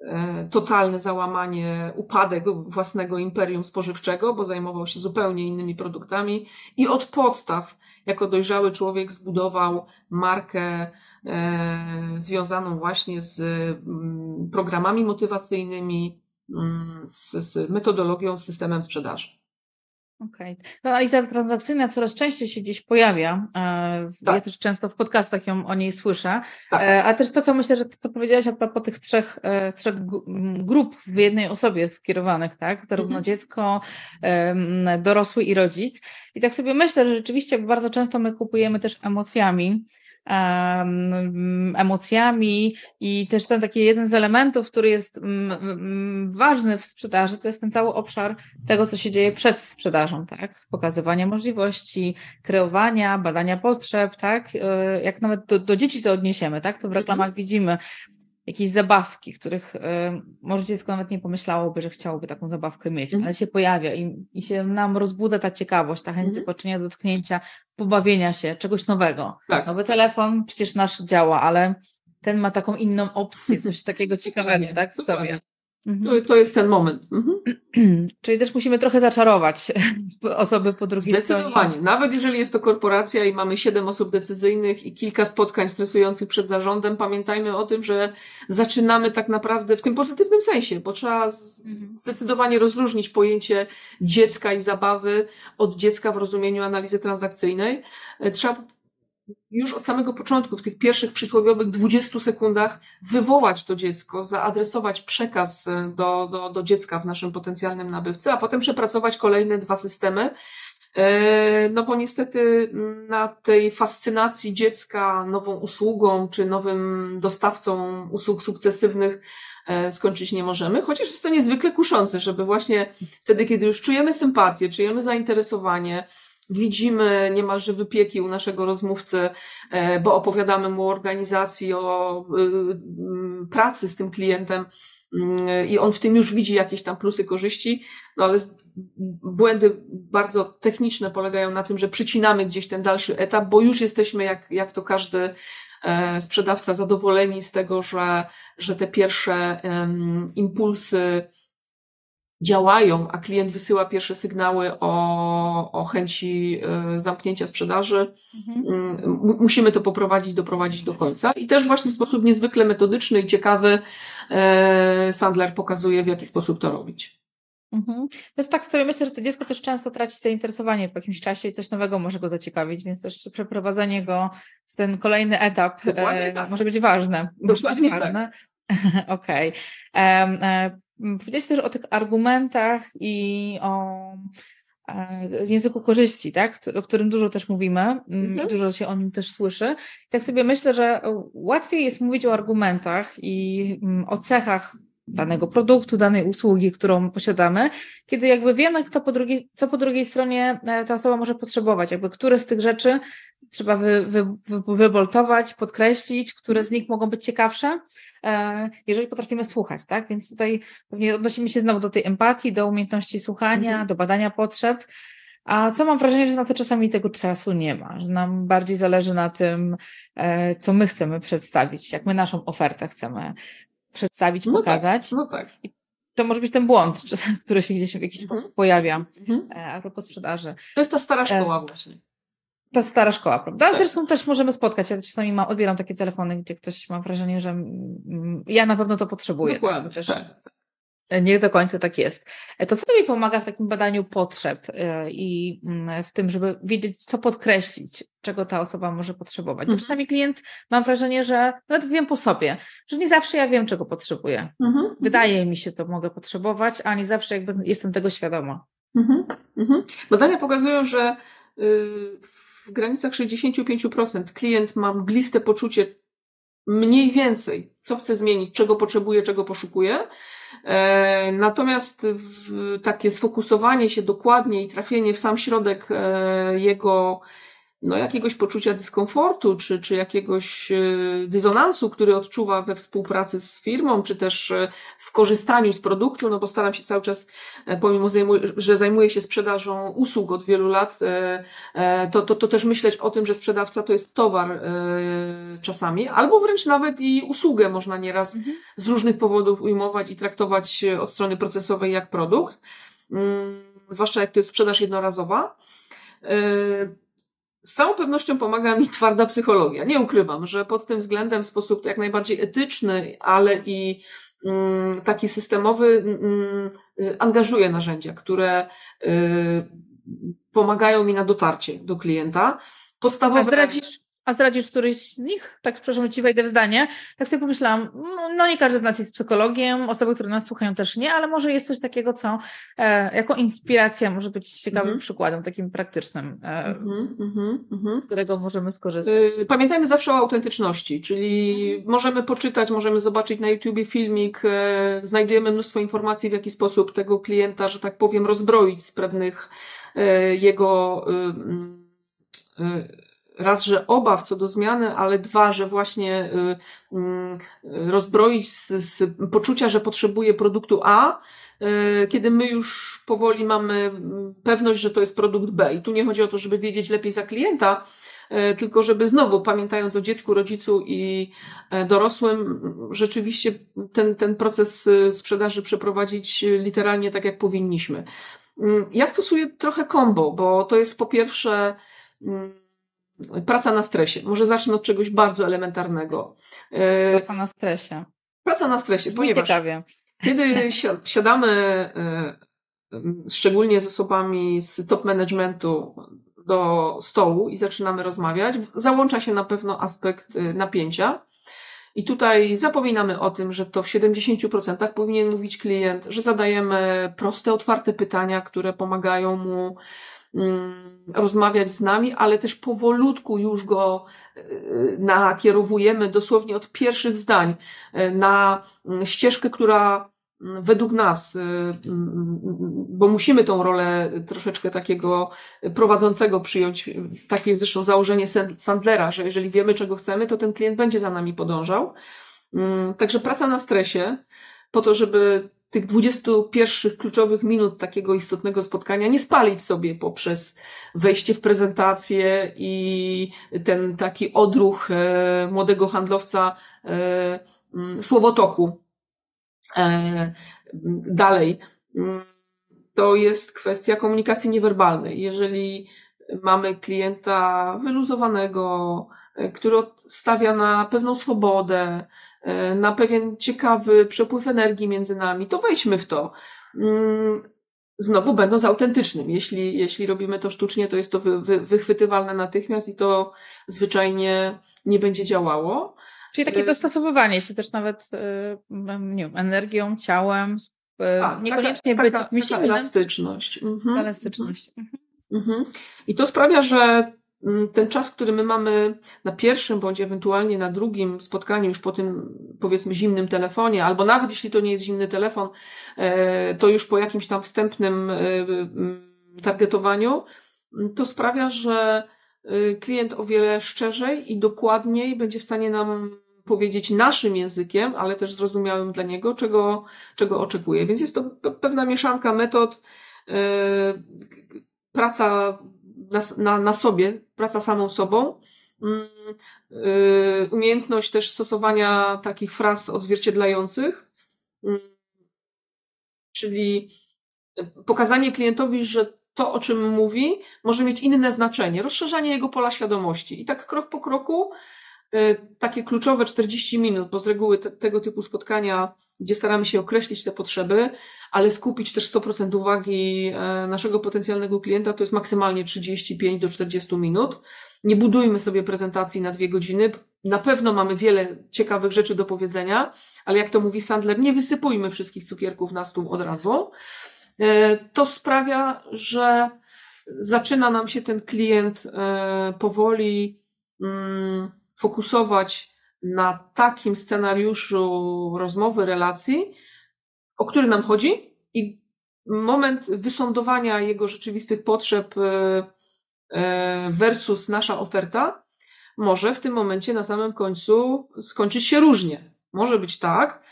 e, totalne załamanie, upadek własnego imperium spożywczego, bo zajmował się zupełnie innymi produktami i od podstaw, jako dojrzały człowiek, zbudował markę e, związaną właśnie z mm, programami motywacyjnymi, mm, z, z metodologią, z systemem sprzedaży. Okej. Okay. No, analiza transakcyjna coraz częściej się gdzieś pojawia. E, tak. Ja też często w podcastach ją o niej słyszę. Tak. E, a też to, co myślę, że to, co powiedziałaś a propos tych trzech, e, trzech grup w jednej osobie skierowanych, tak? Zarówno mhm. dziecko, dorosły i rodzic. I tak sobie myślę, że rzeczywiście bardzo często my kupujemy też emocjami emocjami i też ten taki jeden z elementów, który jest ważny w sprzedaży, to jest ten cały obszar tego, co się dzieje przed sprzedażą, tak? Pokazywania możliwości, kreowania, badania potrzeb, tak? E, jak nawet do, do dzieci to odniesiemy, tak? To w reklamach mhm. widzimy jakieś zabawki, których y, może dziecko nawet nie pomyślałoby, że chciałoby taką zabawkę mieć, mm. ale się pojawia i, i się nam rozbudza ta ciekawość, ta chęć mm. zobaczenia, dotknięcia, pobawienia się, czegoś nowego. Tak. Nowy telefon przecież nasz działa, ale ten ma taką inną opcję, coś takiego ciekawego, tak, w sobie. Mhm. To, to jest ten moment. Mhm. Czyli też musimy trochę zaczarować osoby po drugiej stronie. Zdecydowanie. Nawet jeżeli jest to korporacja i mamy siedem osób decyzyjnych i kilka spotkań stresujących przed zarządem, pamiętajmy o tym, że zaczynamy tak naprawdę w tym pozytywnym sensie, bo trzeba mhm. zdecydowanie rozróżnić pojęcie dziecka i zabawy od dziecka w rozumieniu analizy transakcyjnej. E, trzeba już od samego początku, w tych pierwszych przysłowiowych 20 sekundach, wywołać to dziecko, zaadresować przekaz e, do, do, do dziecka w naszym potencjalnym nabywcy, a potem przepracować kolejne dwa systemy, E, no bo niestety na tej fascynacji dziecka nową usługą czy nowym dostawcą usług sukcesywnych e, skończyć nie możemy, chociaż jest to niezwykle kuszące, żeby właśnie wtedy, kiedy już czujemy sympatię, czujemy zainteresowanie, widzimy niemalże wypieki u naszego rozmówcy, e, bo opowiadamy mu o organizacji, o pracy z tym klientem, i on w tym już widzi jakieś tam plusy, korzyści, no ale błędy bardzo techniczne polegają na tym, że przycinamy gdzieś ten dalszy etap, bo już jesteśmy, jak, jak to każdy e, sprzedawca, zadowoleni z tego, że, że te pierwsze impulsy działają, a klient wysyła pierwsze sygnały o, o chęci e, zamknięcia sprzedaży. Mhm. Mm, musimy to poprowadzić, doprowadzić do końca. I też właśnie w sposób niezwykle metodyczny i ciekawy e, Sandler pokazuje, w jaki sposób to robić. Mhm. To jest tak, sobie myślę, że to dziecko też często traci zainteresowanie po jakimś czasie i coś nowego może go zaciekawić, więc też przeprowadzenie go w ten kolejny etap e, tak. może być ważne. Dokładnie może być ważne. Tak. Okej. Okay. Powiedziałeś też o tych argumentach i o e, języku korzyści, tak? o którym dużo też mówimy mhm. dużo się o nim też słyszy. I tak sobie myślę, że łatwiej jest mówić o argumentach i o cechach danego produktu, danej usługi, którą posiadamy, kiedy jakby wiemy, kto po drugiej, co po drugiej stronie e, ta osoba może potrzebować, jakby które z tych rzeczy trzeba wy, wy, wy, wyboltować, podkreślić, które z nich mogą być ciekawsze, e, jeżeli potrafimy słuchać, tak? Więc tutaj pewnie odnosimy się znowu do tej empatii, do umiejętności słuchania, mhm. do badania potrzeb. A co mam wrażenie, że na to czasami tego czasu nie ma, że nam bardziej zależy na tym, e, co my chcemy przedstawić, jak my naszą ofertę chcemy przedstawić, no tak, pokazać. Tak, no tak. I to może być ten błąd, który się gdzieś w jakiś sposób mhm. pojawia mhm. E, a propos sprzedaży. To jest ta stara szkoła właśnie. Ta stara szkoła, prawda? Tak. Zresztą też możemy spotkać. Ja czasami mam, odbieram takie telefony, gdzie ktoś ma wrażenie, że ja na pewno to potrzebuję. Dokładnie, chociaż tak. Nie do końca tak jest. E, to co Tobie pomaga w takim badaniu potrzeb e, i w tym, żeby wiedzieć, co podkreślić, czego ta osoba może potrzebować? Bo mhm. czasami klient, mam wrażenie, że nawet wiem po sobie, że nie zawsze ja wiem, czego potrzebuję. Mhm. mhm. Wydaje mi się, to mogę potrzebować, a nie zawsze jakby jestem tego świadoma. Mhm. Mhm. Badania pokazują, że w granicach 65% klient ma mgliste poczucie, mniej więcej, co chce zmienić, czego potrzebuje, czego poszukuje. E, natomiast takie sfokusowanie się dokładnie i trafienie w sam środek e, jego no, jakiegoś poczucia dyskomfortu, czy, czy jakiegoś e, dysonansu, który odczuwa we współpracy z firmą, czy też e, w korzystaniu z produktu, no bo staram się cały czas, e, pomimo, że zajmuję się sprzedażą usług od wielu lat, to, to, to też myśleć o tym, że sprzedawca to jest towar czasami, albo wręcz nawet i usługę można nieraz mhm. z różnych powodów ujmować i traktować od strony procesowej jak produkt, mm, zwłaszcza jak to jest sprzedaż jednorazowa. Z całą pewnością pomaga mi twarda psychologia. Nie ukrywam, że pod tym względem w sposób jak najbardziej etyczny, ale i mm, taki systemowy mm, y, angażuję narzędzia, które y, pomagają mi na dotarcie do klienta. Podstawowe... A zdradzisz, a zdradzisz któryś z nich? Tak, przepraszam, ci wejdę w zdanie. Tak sobie pomyślałam, no, no nie każdy z nas jest psychologiem, osoby, które nas słuchają też nie, ale może jest coś takiego, co e, jako inspiracja może być ciekawym mm -hmm. przykładem, takim praktycznym, e, mm -hmm, z którego możemy skorzystać. Y, pamiętajmy zawsze o autentyczności, czyli mm -hmm. możemy poczytać, możemy zobaczyć na YouTubie filmik, e, znajdujemy mnóstwo informacji, w jaki sposób tego klienta, że tak powiem, rozbroić z pewnych e, jego y, y, raz, że obaw co do zmiany, ale dwa, że właśnie y, y, rozbroić z, z poczucia, że potrzebuje produktu A, y, kiedy my już powoli mamy pewność, że to jest produkt B. I tu nie chodzi o to, żeby wiedzieć lepiej za klienta, tylko żeby znowu, pamiętając o dziecku, rodzicu i e, dorosłym, rzeczywiście ten, ten proces sprzedaży przeprowadzić literalnie tak, jak powinniśmy. Mm, ja stosuję trochę kombo, bo to jest po pierwsze mm, Praca na stresie. Może zacznę od czegoś bardzo elementarnego. E, praca na stresie. Praca na stresie, ponieważ ciekawie. kiedy siadamy e, szczególnie z osobami z top managementu do stołu i zaczynamy rozmawiać, załącza się na pewno aspekt e, napięcia. I tutaj zapominamy o tym, że to w 70% powinien mówić klient, że zadajemy proste, otwarte pytania, które pomagają mu rozmawiać z nami, ale też powolutku już go y, nakierowujemy dosłownie od pierwszych zdań y, na mm, ścieżkę, która mm, według nas, bo musimy tą rolę troszeczkę takiego prowadzącego przyjąć, takie jest zresztą założenie Sandlera, że jeżeli wiemy, czego chcemy, to ten klient będzie za nami podążał. Także praca na stresie, po to, żeby tych 21 kluczowych minut takiego istotnego spotkania nie spalić sobie poprzez wejście w prezentację i ten taki odruch e, młodego handlowca e, mm, słowotoku. E, dalej. To jest kwestia komunikacji niewerbalnej. Jeżeli mamy klienta wyluzowanego, który stawia na pewną swobodę, na pewien ciekawy przepływ energii między nami, to wejdźmy w to. Mm, znowu będąc autentycznym. Jeśli, jeśli robimy to sztucznie, to jest to wy, wy, wychwytywalne natychmiast i to zwyczajnie nie będzie działało. Czyli takie e, dostosowywanie się też nawet e, nie wiem, energią, ciałem, A, niekoniecznie taka, taka, być taka elastyczność. Mhm. Elastyczność. Mhm. Mhm. I to sprawia, że ten czas, który my mamy na pierwszym bądź ewentualnie na drugim spotkaniu, już po tym powiedzmy zimnym telefonie, albo nawet jeśli to nie jest zimny telefon, e, to już po jakimś tam wstępnym e, mm, targetowaniu, mm, to sprawia, że e, klient o wiele szczerzej i dokładniej będzie w stanie nam powiedzieć naszym językiem, ale też zrozumiałym dla niego, czego, czego oczekuje. Więc jest to pewna mieszanka metod, praca na, na, na sobie, praca samą sobą, mm, y, umiejętność też stosowania takich fraz odzwierciedlających, mm, czyli pokazanie klientowi, że to, o czym mówi, może mieć inne znaczenie, rozszerzanie jego pola świadomości. I tak krok po kroku takie kluczowe 40 minut, bo z reguły te, tego typu spotkania, gdzie staramy się określić te potrzeby, ale skupić też 100% uwagi e, naszego potencjalnego klienta, to jest maksymalnie 35 do 40 minut. Nie budujmy sobie prezentacji na dwie godziny. Na pewno mamy wiele ciekawych rzeczy do powiedzenia, ale jak to mówi Sandler, nie wysypujmy wszystkich cukierków na stół od razu. E, to sprawia, że zaczyna nam się ten klient e, powoli, mm, fokusować na takim scenariuszu rozmowy, relacji, o który nam chodzi i moment wysądowania jego rzeczywistych potrzeb e, e, versus nasza oferta może w tym momencie na samym końcu skończyć się różnie. Może być tak,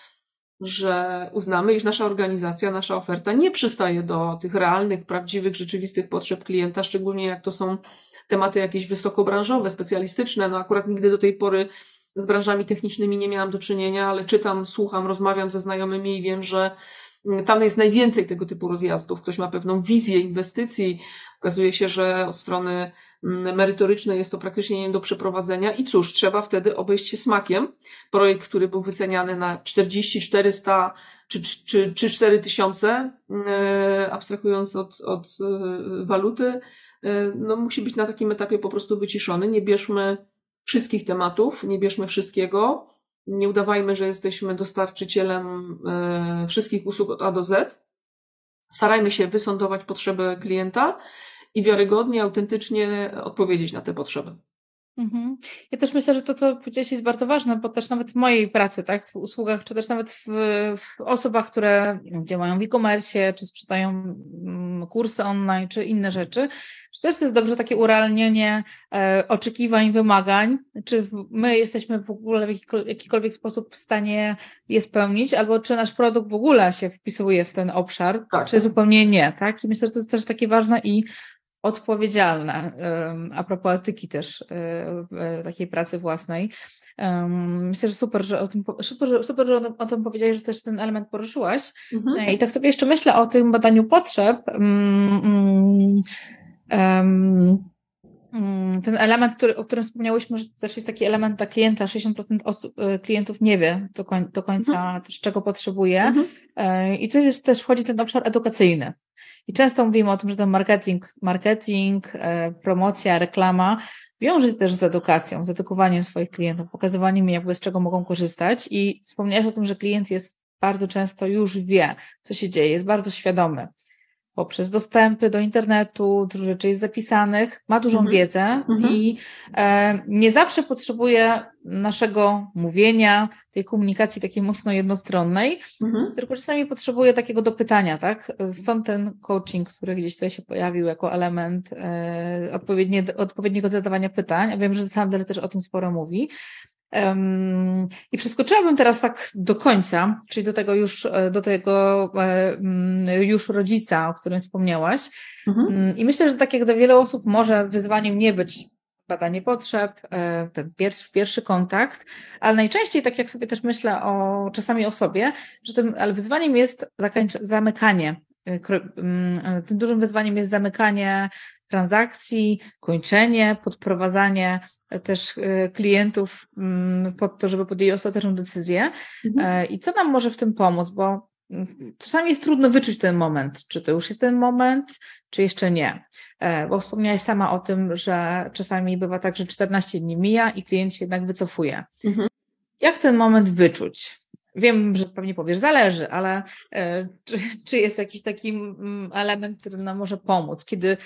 że uznamy, iż nasza organizacja, nasza oferta nie przystaje do tych realnych, prawdziwych, rzeczywistych potrzeb klienta, szczególnie jak to są tematy jakieś wysokobranżowe, specjalistyczne. No akurat nigdy do tej pory z branżami technicznymi nie miałam do czynienia, ale czytam, słucham, rozmawiam ze znajomymi i wiem, że mm, tam jest najwięcej tego typu rozjazdów. Ktoś ma pewną wizję inwestycji. Okazuje się, że od strony mm, merytorycznej jest to praktycznie nie do przeprowadzenia i cóż, trzeba wtedy obejść się smakiem. Projekt, który był wyceniany na 40, 400 czy, czy, czy 4 tysiące, mm, abstrahując od, od e, waluty, no, musi być na takim etapie po prostu wyciszony. Nie bierzmy wszystkich tematów, nie bierzmy wszystkiego. Nie udawajmy, że jesteśmy dostarczycielem e, wszystkich usług od A do Z. Starajmy się wysądować potrzeby klienta i wiarygodnie, autentycznie odpowiedzieć na te potrzeby. Mhm. Ja też myślę, że to, co powiedziałeś, jest bardzo ważne, bo też nawet w mojej pracy, tak, w usługach, czy też nawet w, w osobach, które działają w e-commerce, czy sprzedają mm, kursy online, czy inne rzeczy, czy też to jest dobrze takie urealnienie e, oczekiwań, wymagań, czy my jesteśmy w ogóle w jakikolwiek sposób w stanie je spełnić, albo czy nasz produkt w ogóle się wpisuje w ten obszar, tak. czy zupełnie nie, tak? I myślę, że to jest też takie ważne i odpowiedzialne, a propos etyki też e, takiej pracy własnej. Myślę, że super, że o tym, super, super, że o tym powiedziałeś, że też ten element poruszyłaś. Mhm. I tak sobie jeszcze myślę o tym badaniu potrzeb. Um, um, ten element, który, o którym wspomniałyśmy, że to też jest taki element dla klienta, 60% osób, e, klientów nie wie do, koń, do końca mhm. czego potrzebuje. Mhm. E, I tu jest, też wchodzi ten obszar edukacyjny. I często mówimy o tym, że ten marketing, marketing, e, promocja, reklama wiąże też z edukacją, z edukowaniem swoich klientów, pokazywaniem jakby z czego mogą korzystać. I wspomniałeś o tym, że klient jest bardzo często już wie, co się dzieje, jest bardzo świadomy. Poprzez dostępy do internetu, dużo rzeczy jest zapisanych, ma dużą Mhm. wiedzę Mhm. i e, nie zawsze potrzebuje naszego mówienia, tej komunikacji takiej mocno jednostronnej, Mhm. tylko czasami potrzebuje takiego dopytania, tak? Stąd ten coaching, który gdzieś tutaj się pojawił jako element e, odpowiednie, odpowiedniego zadawania pytań. A wiem, że Sandler też o tym sporo mówi. I przeskoczyłabym teraz tak do końca, czyli do tego już, e, do tego e, mm, już rodzica, o którym wspomniałaś. Mhm. Mm, I myślę, że tak jak dla wielu osób może wyzwaniem nie być badanie potrzeb, e, ten pierwszy, pierwszy kontakt, ale najczęściej, tak jak sobie też myślę o czasami o sobie, że tym ale wyzwaniem jest zamykanie. mm, Tym dużym wyzwaniem jest zamykanie transakcji, kończenie, podprowadzanie e, też e, klientów mm, pod to, żeby podjęli ostateczną decyzję. Mhm. E, I co nam może w tym pomóc? Bo mm, czasami jest trudno wyczuć ten moment, czy to już jest ten moment, czy jeszcze nie. Bo wspomniałaś sama o tym, że czasami bywa tak, że 14 dni mija i klient się jednak wycofuje. Mhm. Jak ten moment wyczuć? Wiem, że pewnie powiesz, zależy, ale czy, czy jest jakiś taki mm, element, który nam może pomóc, kiedy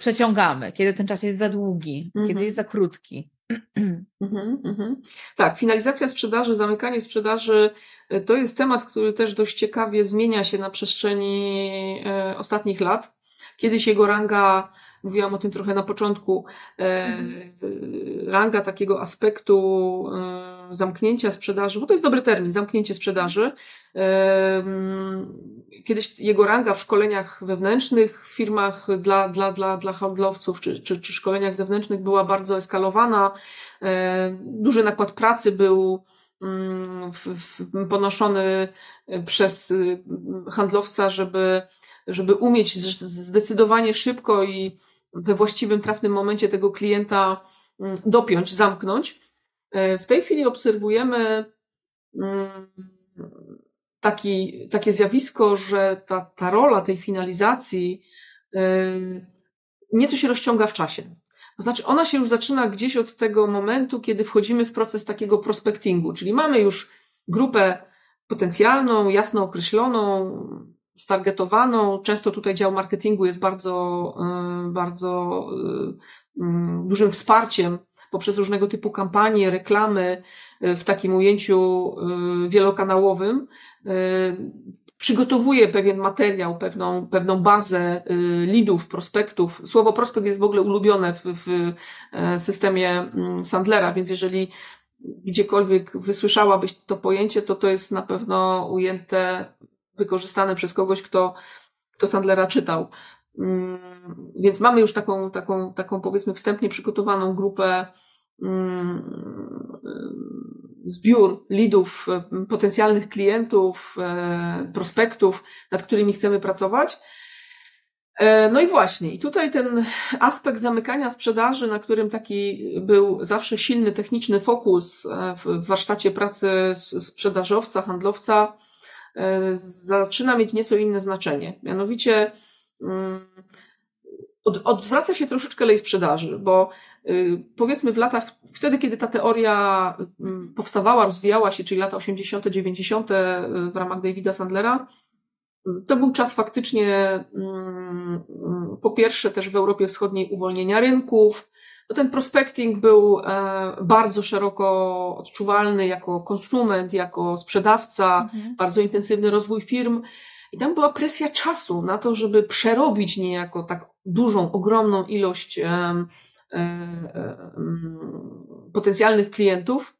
przeciągamy, kiedy ten czas jest za długi, Mhm. kiedy jest za krótki? Mhm, mhm. Tak, finalizacja sprzedaży, zamykanie sprzedaży y, to jest temat, który też dość ciekawie zmienia się na przestrzeni e, ostatnich lat. Kiedyś jego ranga, mówiłam o tym trochę na początku, e, y, ranga takiego aspektu e, zamknięcia sprzedaży, bo to jest dobry termin, zamknięcie sprzedaży. Kiedyś jego ranga w szkoleniach wewnętrznych, w firmach dla, dla, dla, dla handlowców czy, czy, czy szkoleniach zewnętrznych była bardzo eskalowana. E, Duży nakład pracy był mm, ponoszony przez handlowca, żeby, żeby umieć zdecydowanie szybko i we właściwym, trafnym momencie tego klienta mm, dopiąć, zamknąć. E, W tej chwili obserwujemy mm, taki, takie zjawisko, że ta, ta rola tej finalizacji y, nieco się rozciąga w czasie. To znaczy, ona się już zaczyna gdzieś od tego momentu, kiedy wchodzimy w proces takiego prospectingu, czyli mamy już grupę potencjalną, jasno określoną, stargetowaną. Często tutaj dział marketingu jest bardzo, y, bardzo y, dużym wsparciem poprzez różnego typu kampanie, reklamy y, w takim ujęciu wielokanałowym. Przygotowuje pewien materiał, pewną, pewną bazę leadów, prospektów. Słowo prospekt jest w ogóle ulubione w, w e, systemie Sandlera, więc jeżeli gdziekolwiek wysłyszałabyś to pojęcie, to to jest na pewno ujęte, wykorzystane przez kogoś, kto, kto Sandlera czytał. Mm, Więc mamy już taką, taką, taką powiedzmy wstępnie przygotowaną grupę mm, zbiór lidów, potencjalnych klientów, e, prospektów, nad którymi chcemy pracować. E, No i właśnie, i tutaj ten aspekt zamykania sprzedaży, na którym taki był zawsze silny techniczny fokus e, w warsztacie pracy sprzedażowca, handlowca, zaczyna mieć nieco inne znaczenie. Mianowicie mm, od, odwraca się troszeczkę lej sprzedaży, bo y, powiedzmy w latach, wtedy kiedy ta teoria mm, powstawała, rozwijała się, czyli lata 80., 90. y, w ramach Davida Sandlera, to był czas faktycznie, mm, po pierwsze też w Europie Wschodniej uwolnienia rynków. No ten prospecting był e, bardzo szeroko odczuwalny jako konsument, jako sprzedawca, Mhm. bardzo intensywny rozwój firm. I tam była presja czasu na to, żeby przerobić niejako tak dużą, ogromną ilość e, e, potencjalnych klientów.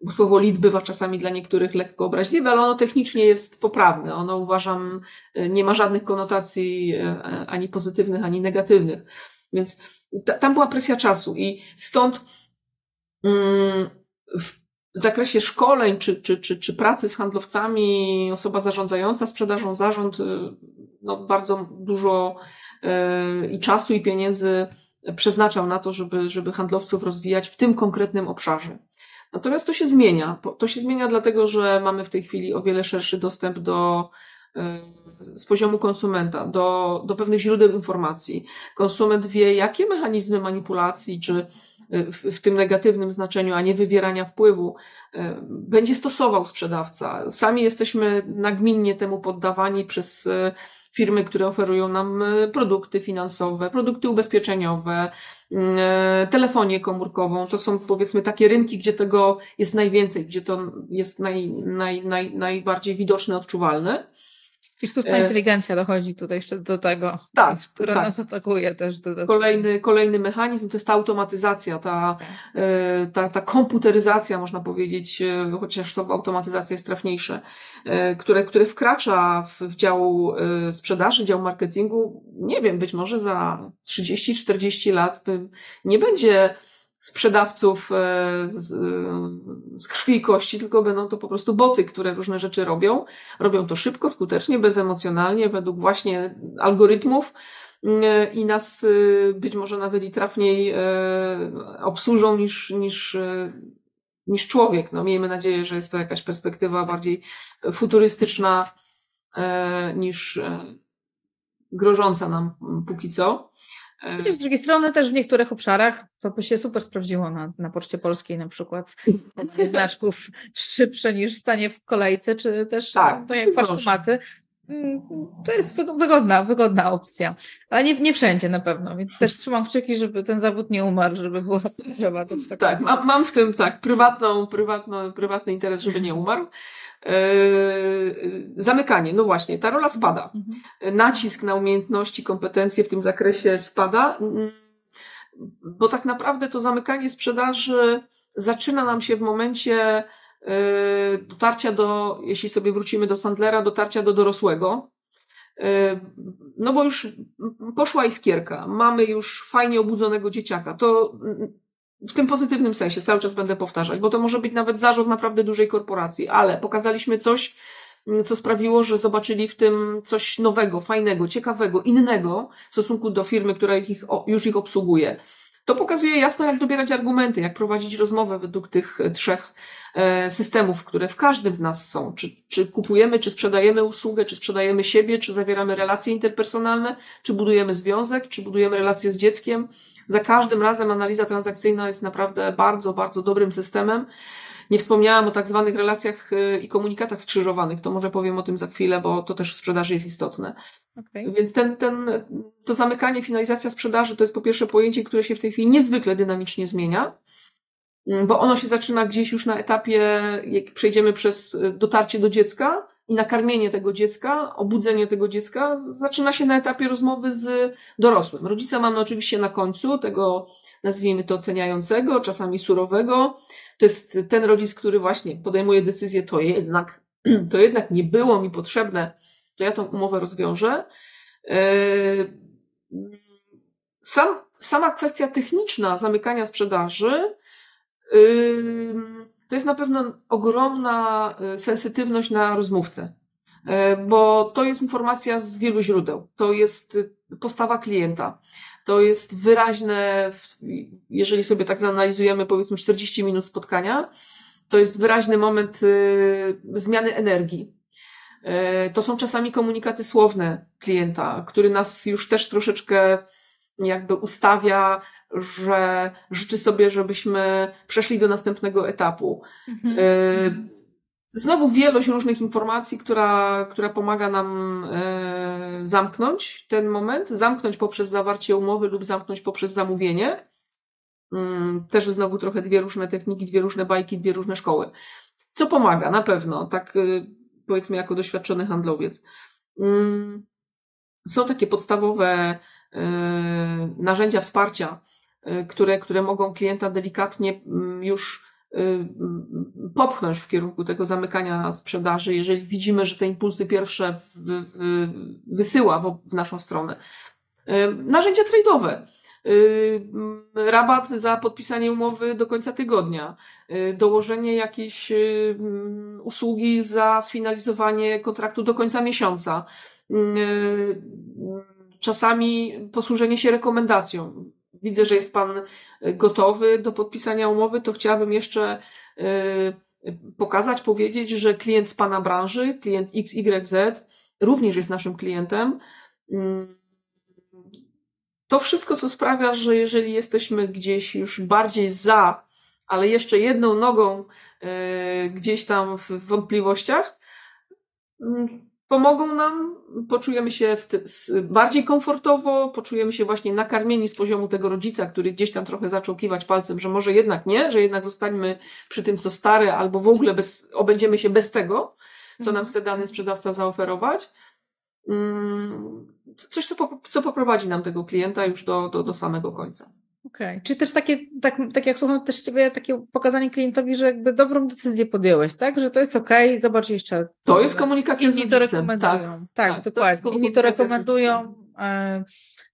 Bo słowo lead bywa czasami dla niektórych lekko obraźliwe, ale ono technicznie jest poprawne. Ono uważam, e, nie ma żadnych konotacji e, ani pozytywnych, ani negatywnych. Więc ta, tam była presja czasu i stąd mm, w zakresie szkoleń czy, czy, czy, czy pracy z handlowcami, osoba zarządzająca sprzedażą, zarząd, y, no, bardzo dużo i czasu, i pieniędzy przeznaczał na to, żeby, żeby handlowców rozwijać w tym konkretnym obszarze. Natomiast to się zmienia. To się zmienia dlatego, że mamy w tej chwili o wiele szerszy dostęp do y, z poziomu konsumenta, do, do pewnych źródeł informacji. Konsument wie, jakie mechanizmy manipulacji czy w, w tym negatywnym znaczeniu, a nie wywierania wpływu, będzie stosował sprzedawca. Sami jesteśmy nagminnie temu poddawani przez firmy, które oferują nam produkty finansowe, produkty ubezpieczeniowe, telefonię komórkową. To są powiedzmy takie rynki, gdzie tego jest najwięcej, gdzie to jest naj, naj, naj, najbardziej widoczne, odczuwalne. I sztuczna e, inteligencja dochodzi tutaj jeszcze do tego, tak, która tak. nas atakuje też. Kolejny, kolejny mechanizm to jest ta automatyzacja, ta, e, ta, ta komputeryzacja, można powiedzieć, e, chociaż to automatyzacja jest trafniejsze, które, które wkracza w, w dział sprzedaży, dział marketingu. Nie wiem, być może za 30-40 lat nie będzie sprzedawców e, z, e, z krwi i kości, tylko będą to po prostu boty, które różne rzeczy robią. Robią to szybko, skutecznie, bezemocjonalnie, według właśnie algorytmów e, i nas być może nawet i trafniej obsłużą niż, niż, niż człowiek. No, miejmy nadzieję, że jest to jakaś perspektywa bardziej futurystyczna niż grożąca nam póki co. Chociaż z drugiej strony też w niektórych obszarach to by się super sprawdziło na, na Poczcie Polskiej na przykład. Znaczków szybsze niż stanie w kolejce, czy też tak, to jak paczkomaty. Mm, to jest wygodna, wygodna opcja. Ale nie, nie wszędzie na pewno, więc też trzymam kciuki, żeby ten zawód nie umarł, żeby była potrzeba. Tak, tak mam, mam w tym tak, prywatną, prywatną, prywatny interes, żeby nie umarł. Yy, zamykanie, no właśnie, ta rola spada. Mhm. Nacisk na umiejętności, kompetencje w tym zakresie spada, bo tak naprawdę to zamykanie sprzedaży zaczyna nam się w momencie dotarcia do, jeśli sobie wrócimy do Sandlera, dotarcia do dorosłego. Yy, no bo już poszła iskierka, mamy już fajnie obudzonego dzieciaka. To w tym pozytywnym sensie, cały czas będę powtarzać, bo to może być nawet zarząd naprawdę dużej korporacji, ale pokazaliśmy coś, co sprawiło, że zobaczyli w tym coś nowego, fajnego, ciekawego, innego w stosunku do firmy, która ich, już ich obsługuje. To pokazuje jasno, jak dobierać argumenty, jak prowadzić rozmowę według tych e, trzech e, systemów, które w każdym z nas są. Czy, czy kupujemy, czy sprzedajemy usługę, czy sprzedajemy siebie, czy zawieramy relacje interpersonalne, czy budujemy związek, czy budujemy relacje z dzieckiem. Za każdym razem analiza transakcyjna jest naprawdę bardzo, bardzo dobrym systemem. Nie wspomniałam o tak zwanych relacjach e, i komunikatach skrzyżowanych, to może powiem o tym za chwilę, bo to też w sprzedaży jest istotne. Okay. Więc ten, ten, to zamykanie, finalizacja sprzedaży to jest po pierwsze pojęcie, które się w tej chwili niezwykle dynamicznie zmienia, mm, bo ono się zaczyna gdzieś już na etapie, jak przejdziemy przez e, dotarcie do dziecka i nakarmienie tego dziecka, obudzenie tego dziecka, zaczyna się na etapie rozmowy z dorosłym. Rodzica mamy oczywiście na końcu tego, nazwijmy to oceniającego, czasami surowego. To jest ten rodzic, który właśnie podejmuje decyzję, to jednak, to jednak nie było mi potrzebne to ja tą umowę rozwiążę. E, sam, sama kwestia techniczna zamykania sprzedaży e, to jest na pewno ogromna e, sensytywność na rozmówcę, bo to jest informacja z wielu źródeł. To jest postawa klienta. To jest wyraźne, jeżeli sobie tak zanalizujemy, powiedzmy 40 minut spotkania, to jest wyraźny moment zmiany energii. E, to są czasami komunikaty słowne klienta, który nas już też troszeczkę jakby ustawia, że życzy sobie, żebyśmy przeszli do następnego etapu. Mhm. E, znowu wielość różnych informacji, która, która pomaga nam e, zamknąć ten moment, zamknąć poprzez zawarcie umowy lub zamknąć poprzez zamówienie. Mm, też znowu trochę dwie różne techniki, dwie różne bajki, dwie różne szkoły. Co pomaga, na pewno, tak powiedzmy jako doświadczony handlowiec. Mm, są takie podstawowe y, narzędzia wsparcia, y, które, które mogą klienta delikatnie mm, już popchnąć w kierunku tego zamykania sprzedaży, jeżeli widzimy, że te impulsy pierwsze w, w, wysyła w, w naszą stronę. Narzędzia trade'owe Y, rabat za podpisanie umowy do końca tygodnia, y, dołożenie jakiejś y, usługi za sfinalizowanie kontraktu do końca miesiąca, czasami posłużenie się rekomendacją. Widzę, że jest Pan gotowy do podpisania umowy, to chciałabym jeszcze pokazać, powiedzieć, że klient z Pana branży, klient XYZ, również jest naszym klientem. To wszystko, co sprawia, że jeżeli jesteśmy gdzieś już bardziej za, ale jeszcze jedną nogą e, gdzieś tam w wątpliwościach, mm, pomogą nam, poczujemy się bardziej komfortowo, poczujemy się właśnie nakarmieni z poziomu tego rodzica, który gdzieś tam trochę zaczął kiwać palcem, że może jednak nie, że jednak zostańmy przy tym, co stare, albo w ogóle bez, obędziemy się bez tego, co nam mhm. chce dany sprzedawca zaoferować. Mm, coś, co, co poprowadzi nam tego klienta już do, do, do samego końca. Okej. Okay. Czy też takie, tak, tak jak słucham też Ciebie, takie pokazanie klientowi, że jakby dobrą decyzję podjąłeś, tak? Że to jest okej, okay, zobacz jeszcze. To jest komunikacja Inni z rodzicem. to rekomendują. Tak, tak, tak dokładnie. Inni to rekomendują. E,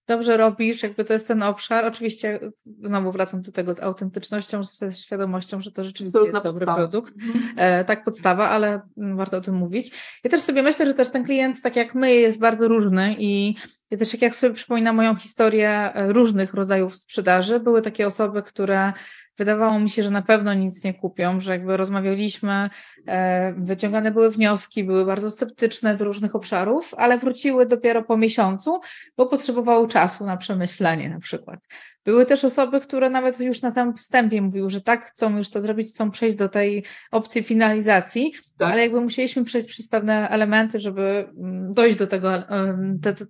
dobrze robisz, jakby to jest ten obszar. Oczywiście znowu wracam do tego z autentycznością, z świadomością, że to rzeczywiście to jest dobry produkt. Mhm. E, tak, podstawa, ale warto o tym mówić. Ja też sobie myślę, że też ten klient, tak jak my, jest bardzo różny i ja też jak sobie przypominam moją historię e, różnych rodzajów sprzedaży, były takie osoby, które wydawało mi się, że na pewno nic nie kupią, że jakby rozmawialiśmy, e, wyciągane były wnioski, były bardzo sceptyczne do różnych obszarów, ale wróciły dopiero po miesiącu, bo potrzebowały czasu na przemyślenie na przykład. Były też osoby, które nawet już na samym wstępie mówiły, że tak, chcą już to zrobić, chcą przejść do tej opcji finalizacji, tak. ale jakby musieliśmy przejść przez pewne elementy, żeby mm, dojść do tego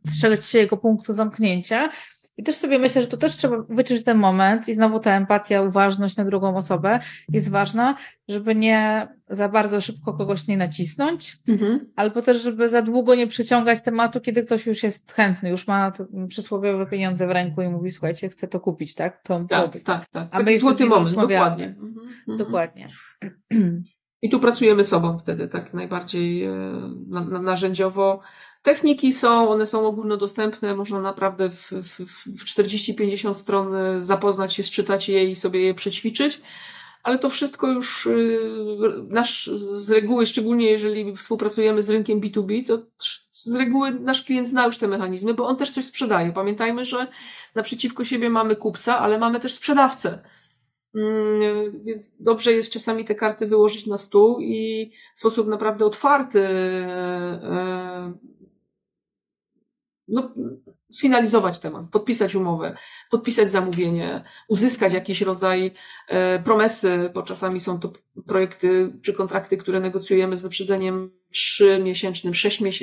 trzeciego punktu zamknięcia. I też sobie myślę, że to też trzeba wyczuć ten moment i znowu ta empatia, uważność na drugą osobę jest ważna, żeby nie za bardzo szybko kogoś nie nacisnąć, mhm. albo też, żeby za długo nie przyciągać tematu, kiedy ktoś już jest chętny, już ma przysłowiowe pieniądze w ręku i mówi, słuchajcie, chcę to kupić, tak? To tak, tak, tak. A my złoty moment, dokładnie. Mhm, mhm. Dokładnie. I tu pracujemy sobą wtedy tak najbardziej e, narzędziowo. Techniki są, one są ogólnodostępne, można naprawdę w, w, w 40-50 stron zapoznać się, czytać je i sobie je przećwiczyć, ale to wszystko już y, nasz, z reguły, szczególnie jeżeli współpracujemy z rynkiem B2B, to z reguły nasz klient zna już te mechanizmy, bo on też coś sprzedaje. Pamiętajmy, że naprzeciwko siebie mamy kupca, ale mamy też sprzedawcę. Mm, więc dobrze jest czasami te karty wyłożyć na stół i w sposób naprawdę otwarty e, no, sfinalizować temat, podpisać umowę, podpisać zamówienie, uzyskać jakiś rodzaj e, promesy, bo czasami są to projekty czy kontrakty, które negocjujemy z wyprzedzeniem trzymiesięcznym,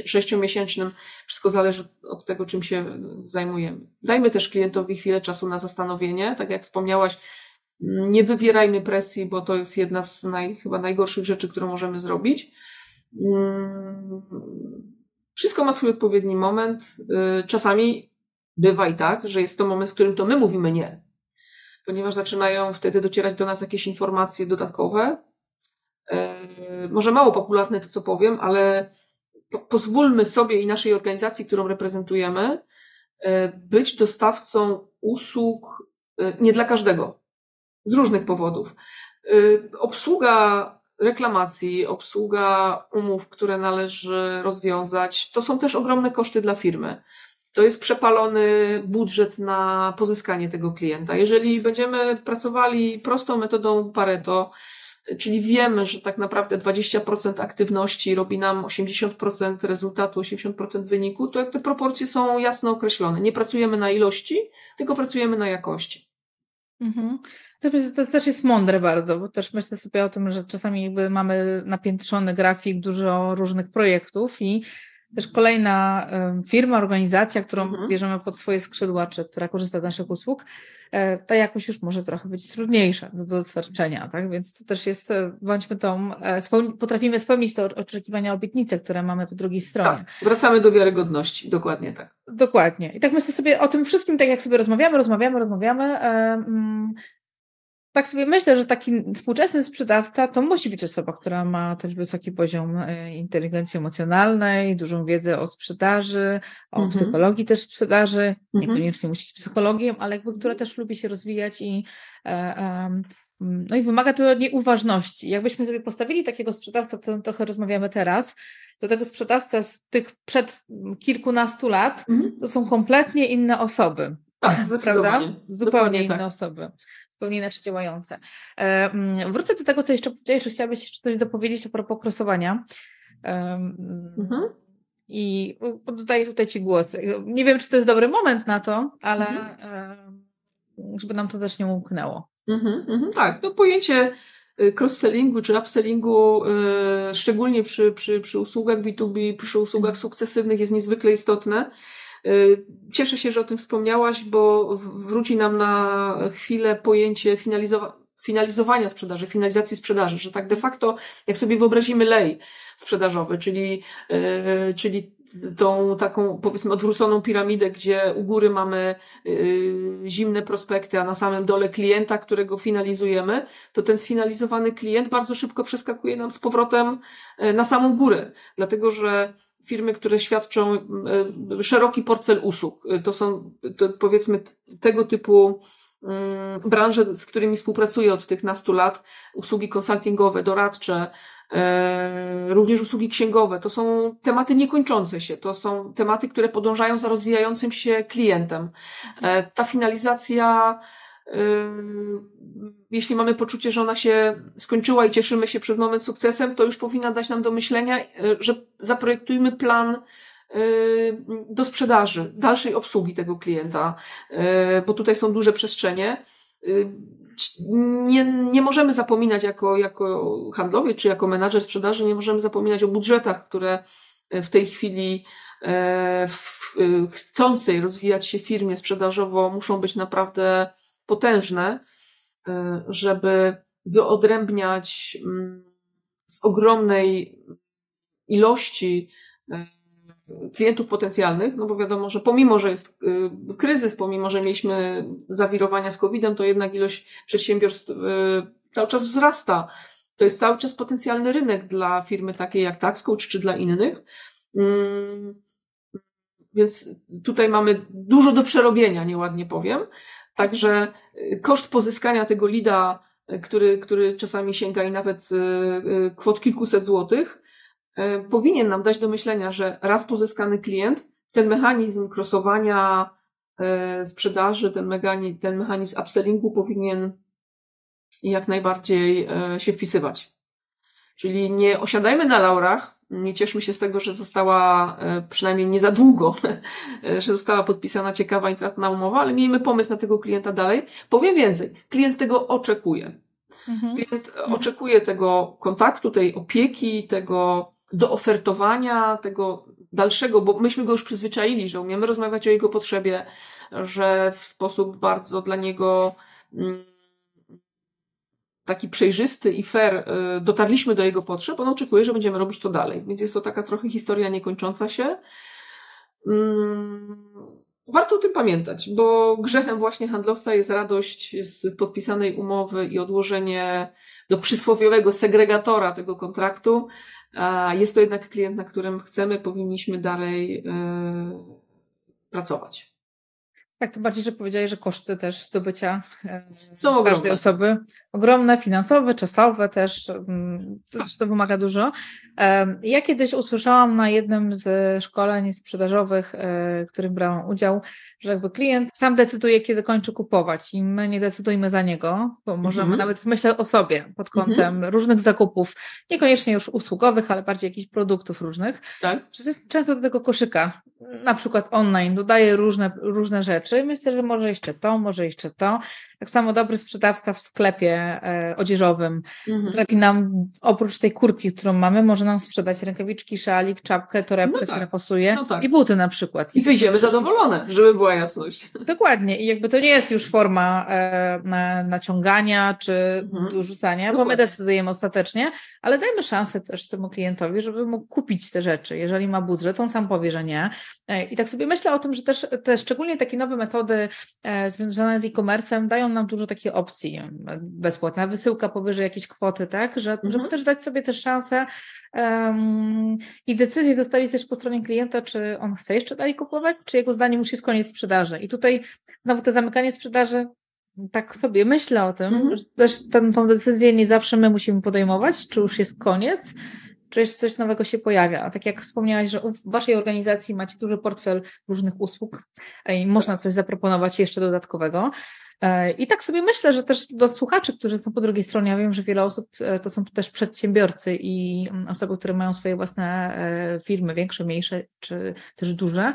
sześciomiesięcznym. Wszystko zależy od tego, czym się zajmujemy. Dajmy też klientowi chwilę czasu na zastanowienie. Tak jak wspomniałaś, nie wywierajmy presji, bo to jest jedna z naj, chyba najgorszych rzeczy, którą możemy zrobić. Mm, wszystko ma swój odpowiedni moment. Y, czasami bywa i tak, że jest to moment, w którym to my mówimy nie, ponieważ zaczynają wtedy docierać do nas jakieś informacje dodatkowe. Y, może mało popularne to, co powiem, ale pozwólmy sobie i naszej organizacji, którą reprezentujemy, y, być dostawcą usług nie dla każdego z różnych powodów. Obsługa reklamacji, obsługa umów, które należy rozwiązać, to są też ogromne koszty dla firmy. To jest przepalony budżet na pozyskanie tego klienta. Jeżeli będziemy pracowali prostą metodą Pareto, czyli wiemy, że tak naprawdę 20% aktywności robi nam 80% rezultatu, 80% wyniku, to te proporcje są jasno określone. Nie pracujemy na ilości, tylko pracujemy na jakości. Mhm. To, też jest mądre bardzo, bo też myślę sobie o tym, że czasami jakby mamy napiętrzony grafik, dużo różnych projektów i też kolejna firma, organizacja, którą mhm. bierzemy pod swoje skrzydła, czy która korzysta z naszych usług, e, ta jakość już może trochę być trudniejsza do dostarczenia, tak? Więc to też jest, e, bądźmy tą, e, potrafimy spełnić te oczekiwania, obietnice, które mamy po drugiej stronie. Tak, wracamy do wiarygodności, dokładnie tak. Dokładnie. I tak myślę sobie o tym wszystkim, tak jak sobie rozmawiamy, rozmawiamy, rozmawiamy, tak sobie myślę, że taki współczesny sprzedawca to musi być osoba, która ma też wysoki poziom e, inteligencji emocjonalnej, dużą wiedzę o sprzedaży, o mm -hmm. psychologii też sprzedaży, -hmm. niekoniecznie musi być psychologiem, ale jakby, która też lubi się rozwijać i e, e, no i wymaga to od niej uważności. Jakbyśmy sobie postawili takiego sprzedawcę, o którym trochę rozmawiamy teraz, do tego sprzedawca z tych przed kilkunastu lat, mm -hmm. to są kompletnie inne osoby. Tak, zdecydowanie. Prawda? Zupełnie Dokładnie inne tak. osoby zupełnie inaczej działające. E, mm, wrócę do tego, co jeszcze, jeszcze chciałabyś jeszcze coś dopowiedzieć a propos krosowania. Mhm. I oddaję tutaj Ci głos. Nie wiem, czy to jest dobry moment na to, ale mhm. żeby nam to też nie umknęło. Mhm, mhm, tak, no pojęcie y, cross-sellingu czy upsellingu, y, szczególnie przy, przy, przy usługach B2B, przy usługach mhm. sukcesywnych jest niezwykle istotne. Y, cieszę się, że o tym wspomniałaś, bo wróci nam na chwilę pojęcie finalizowania finalizowania sprzedaży, finalizacji sprzedaży, że tak de facto, jak sobie wyobrazimy lej sprzedażowy, czyli, yy, czyli tą taką powiedzmy odwróconą piramidę, gdzie u góry mamy yy, zimne prospekty, a na samym dole klienta, którego finalizujemy, to ten sfinalizowany klient bardzo szybko przeskakuje nam z powrotem yy, na samą górę, dlatego że firmy, które świadczą szeroki portfel usług, to są to powiedzmy tego typu Mm, branże, z którymi współpracuję od tych nastu lat, usługi konsultingowe, doradcze, e, również usługi księgowe. To są tematy niekończące się. To są tematy, które podążają za rozwijającym się klientem. E, ta finalizacja, e, jeśli mamy poczucie, że ona się skończyła i cieszymy się przez moment sukcesem, to już powinna dać nam do myślenia, że zaprojektujmy plan Y, do sprzedaży, dalszej obsługi tego klienta, bo tutaj są duże przestrzenie. Nie, nie możemy zapominać jako, jako handlowiec czy jako menadżer sprzedaży, nie możemy zapominać o budżetach, które w tej chwili w chcącej rozwijać się firmie sprzedażowo muszą być naprawdę potężne, żeby wyodrębniać mm, z ogromnej ilości klientów potencjalnych, no bo wiadomo, że pomimo, że jest y, kryzys, pomimo, że mieliśmy zawirowania z COVID-em, to jednak ilość przedsiębiorstw cały czas wzrasta. To jest cały czas potencjalny rynek dla firmy takiej jak TaxCoach czy dla innych. Mm, więc tutaj mamy dużo do przerobienia, nieładnie powiem. Także y, koszt pozyskania tego lida, który, który czasami sięga i nawet kwot kilkuset złotych, powinien nam dać do myślenia, że raz pozyskany klient, ten mechanizm krosowania sprzedaży, ten mechanizm, ten mechanizm upsellingu powinien jak najbardziej się wpisywać. Czyli nie osiadajmy na laurach, nie cieszmy się z tego, że została przynajmniej nie za długo, że została podpisana ciekawa intratna umowa, ale miejmy pomysł na tego klienta dalej. Powiem więcej, klient tego oczekuje. Mhm. Klient mhm. oczekuje tego kontaktu, tej opieki, tego do ofertowania tego dalszego, bo myśmy go już przyzwyczaili, że umiemy rozmawiać o jego potrzebie, że w sposób bardzo dla niego mm, taki przejrzysty i fair y, dotarliśmy do jego potrzeb, on oczekuje, że będziemy robić to dalej. Więc jest to taka trochę historia niekończąca się. Mm, warto o tym pamiętać, bo grzechem właśnie handlowca jest radość z podpisanej umowy i odłożenie do przysłowiowego segregatora tego kontraktu, jest to jednak klient, na którym chcemy, powinniśmy dalej e, pracować. Tak, to bardziej, że powiedziałeś, że koszty też zdobycia e, Są każdej osoby ogromne, finansowe, czasowe też, mm, to też to wymaga dużo. Ja kiedyś usłyszałam na jednym z szkoleń sprzedażowych, e, w którym brałam udział, że jakby klient sam decyduje, kiedy kończy kupować i my nie decydujemy za niego, bo możemy mhm. nawet myśleć o sobie pod mhm. kątem różnych zakupów, niekoniecznie już usługowych, ale bardziej jakichś produktów różnych. Tak. Często do tego koszyka, na przykład online, dodaje różne, różne rzeczy. Myślę, że może jeszcze to, może jeszcze to. Tak samo dobry sprzedawca w sklepie e, odzieżowym mhm. potrafi nam, oprócz tej kurtki, którą mamy, może nam sprzedać rękawiczki, szalik, czapkę, torebkę, no tak. która pasuje no tak. i buty na przykład. I wyjdziemy zadowolone, żeby była jasność. Dokładnie. I jakby to nie jest już forma e, na, naciągania czy mhm. Dokładnie. bo my decydujemy ostatecznie, ale dajmy szansę też temu klientowi, żeby mógł kupić te rzeczy. Jeżeli ma budżet, on sam powie, że nie. E, I tak sobie myślę o tym, że też te szczególnie takie nowe metody e, związane z e-commerce'em dają nam dużo takich opcji. Bezpłatna wysyłka powyżej jakiejś kwoty, tak? Że, mhm. Żeby też dać sobie też szansę um, i decyzję zostawić też po stronie klienta, czy on chce jeszcze dalej kupować, czy jego zdaniem już jest koniec sprzedaży. I tutaj znowu to zamykanie sprzedaży tak sobie myślę o tym, mhm. że też tę, tą decyzję nie zawsze my musimy podejmować, czy już jest koniec, czy coś nowego się pojawia. A tak jak wspomniałaś, że w Waszej organizacji macie duży portfel różnych usług i można coś zaproponować jeszcze dodatkowego, E, I tak sobie myślę, że też do słuchaczy, którzy są po drugiej stronie, ja wiem, że wiele osób e, to są też przedsiębiorcy i mm, osoby, które mają swoje własne e, firmy, większe, mniejsze, czy też duże,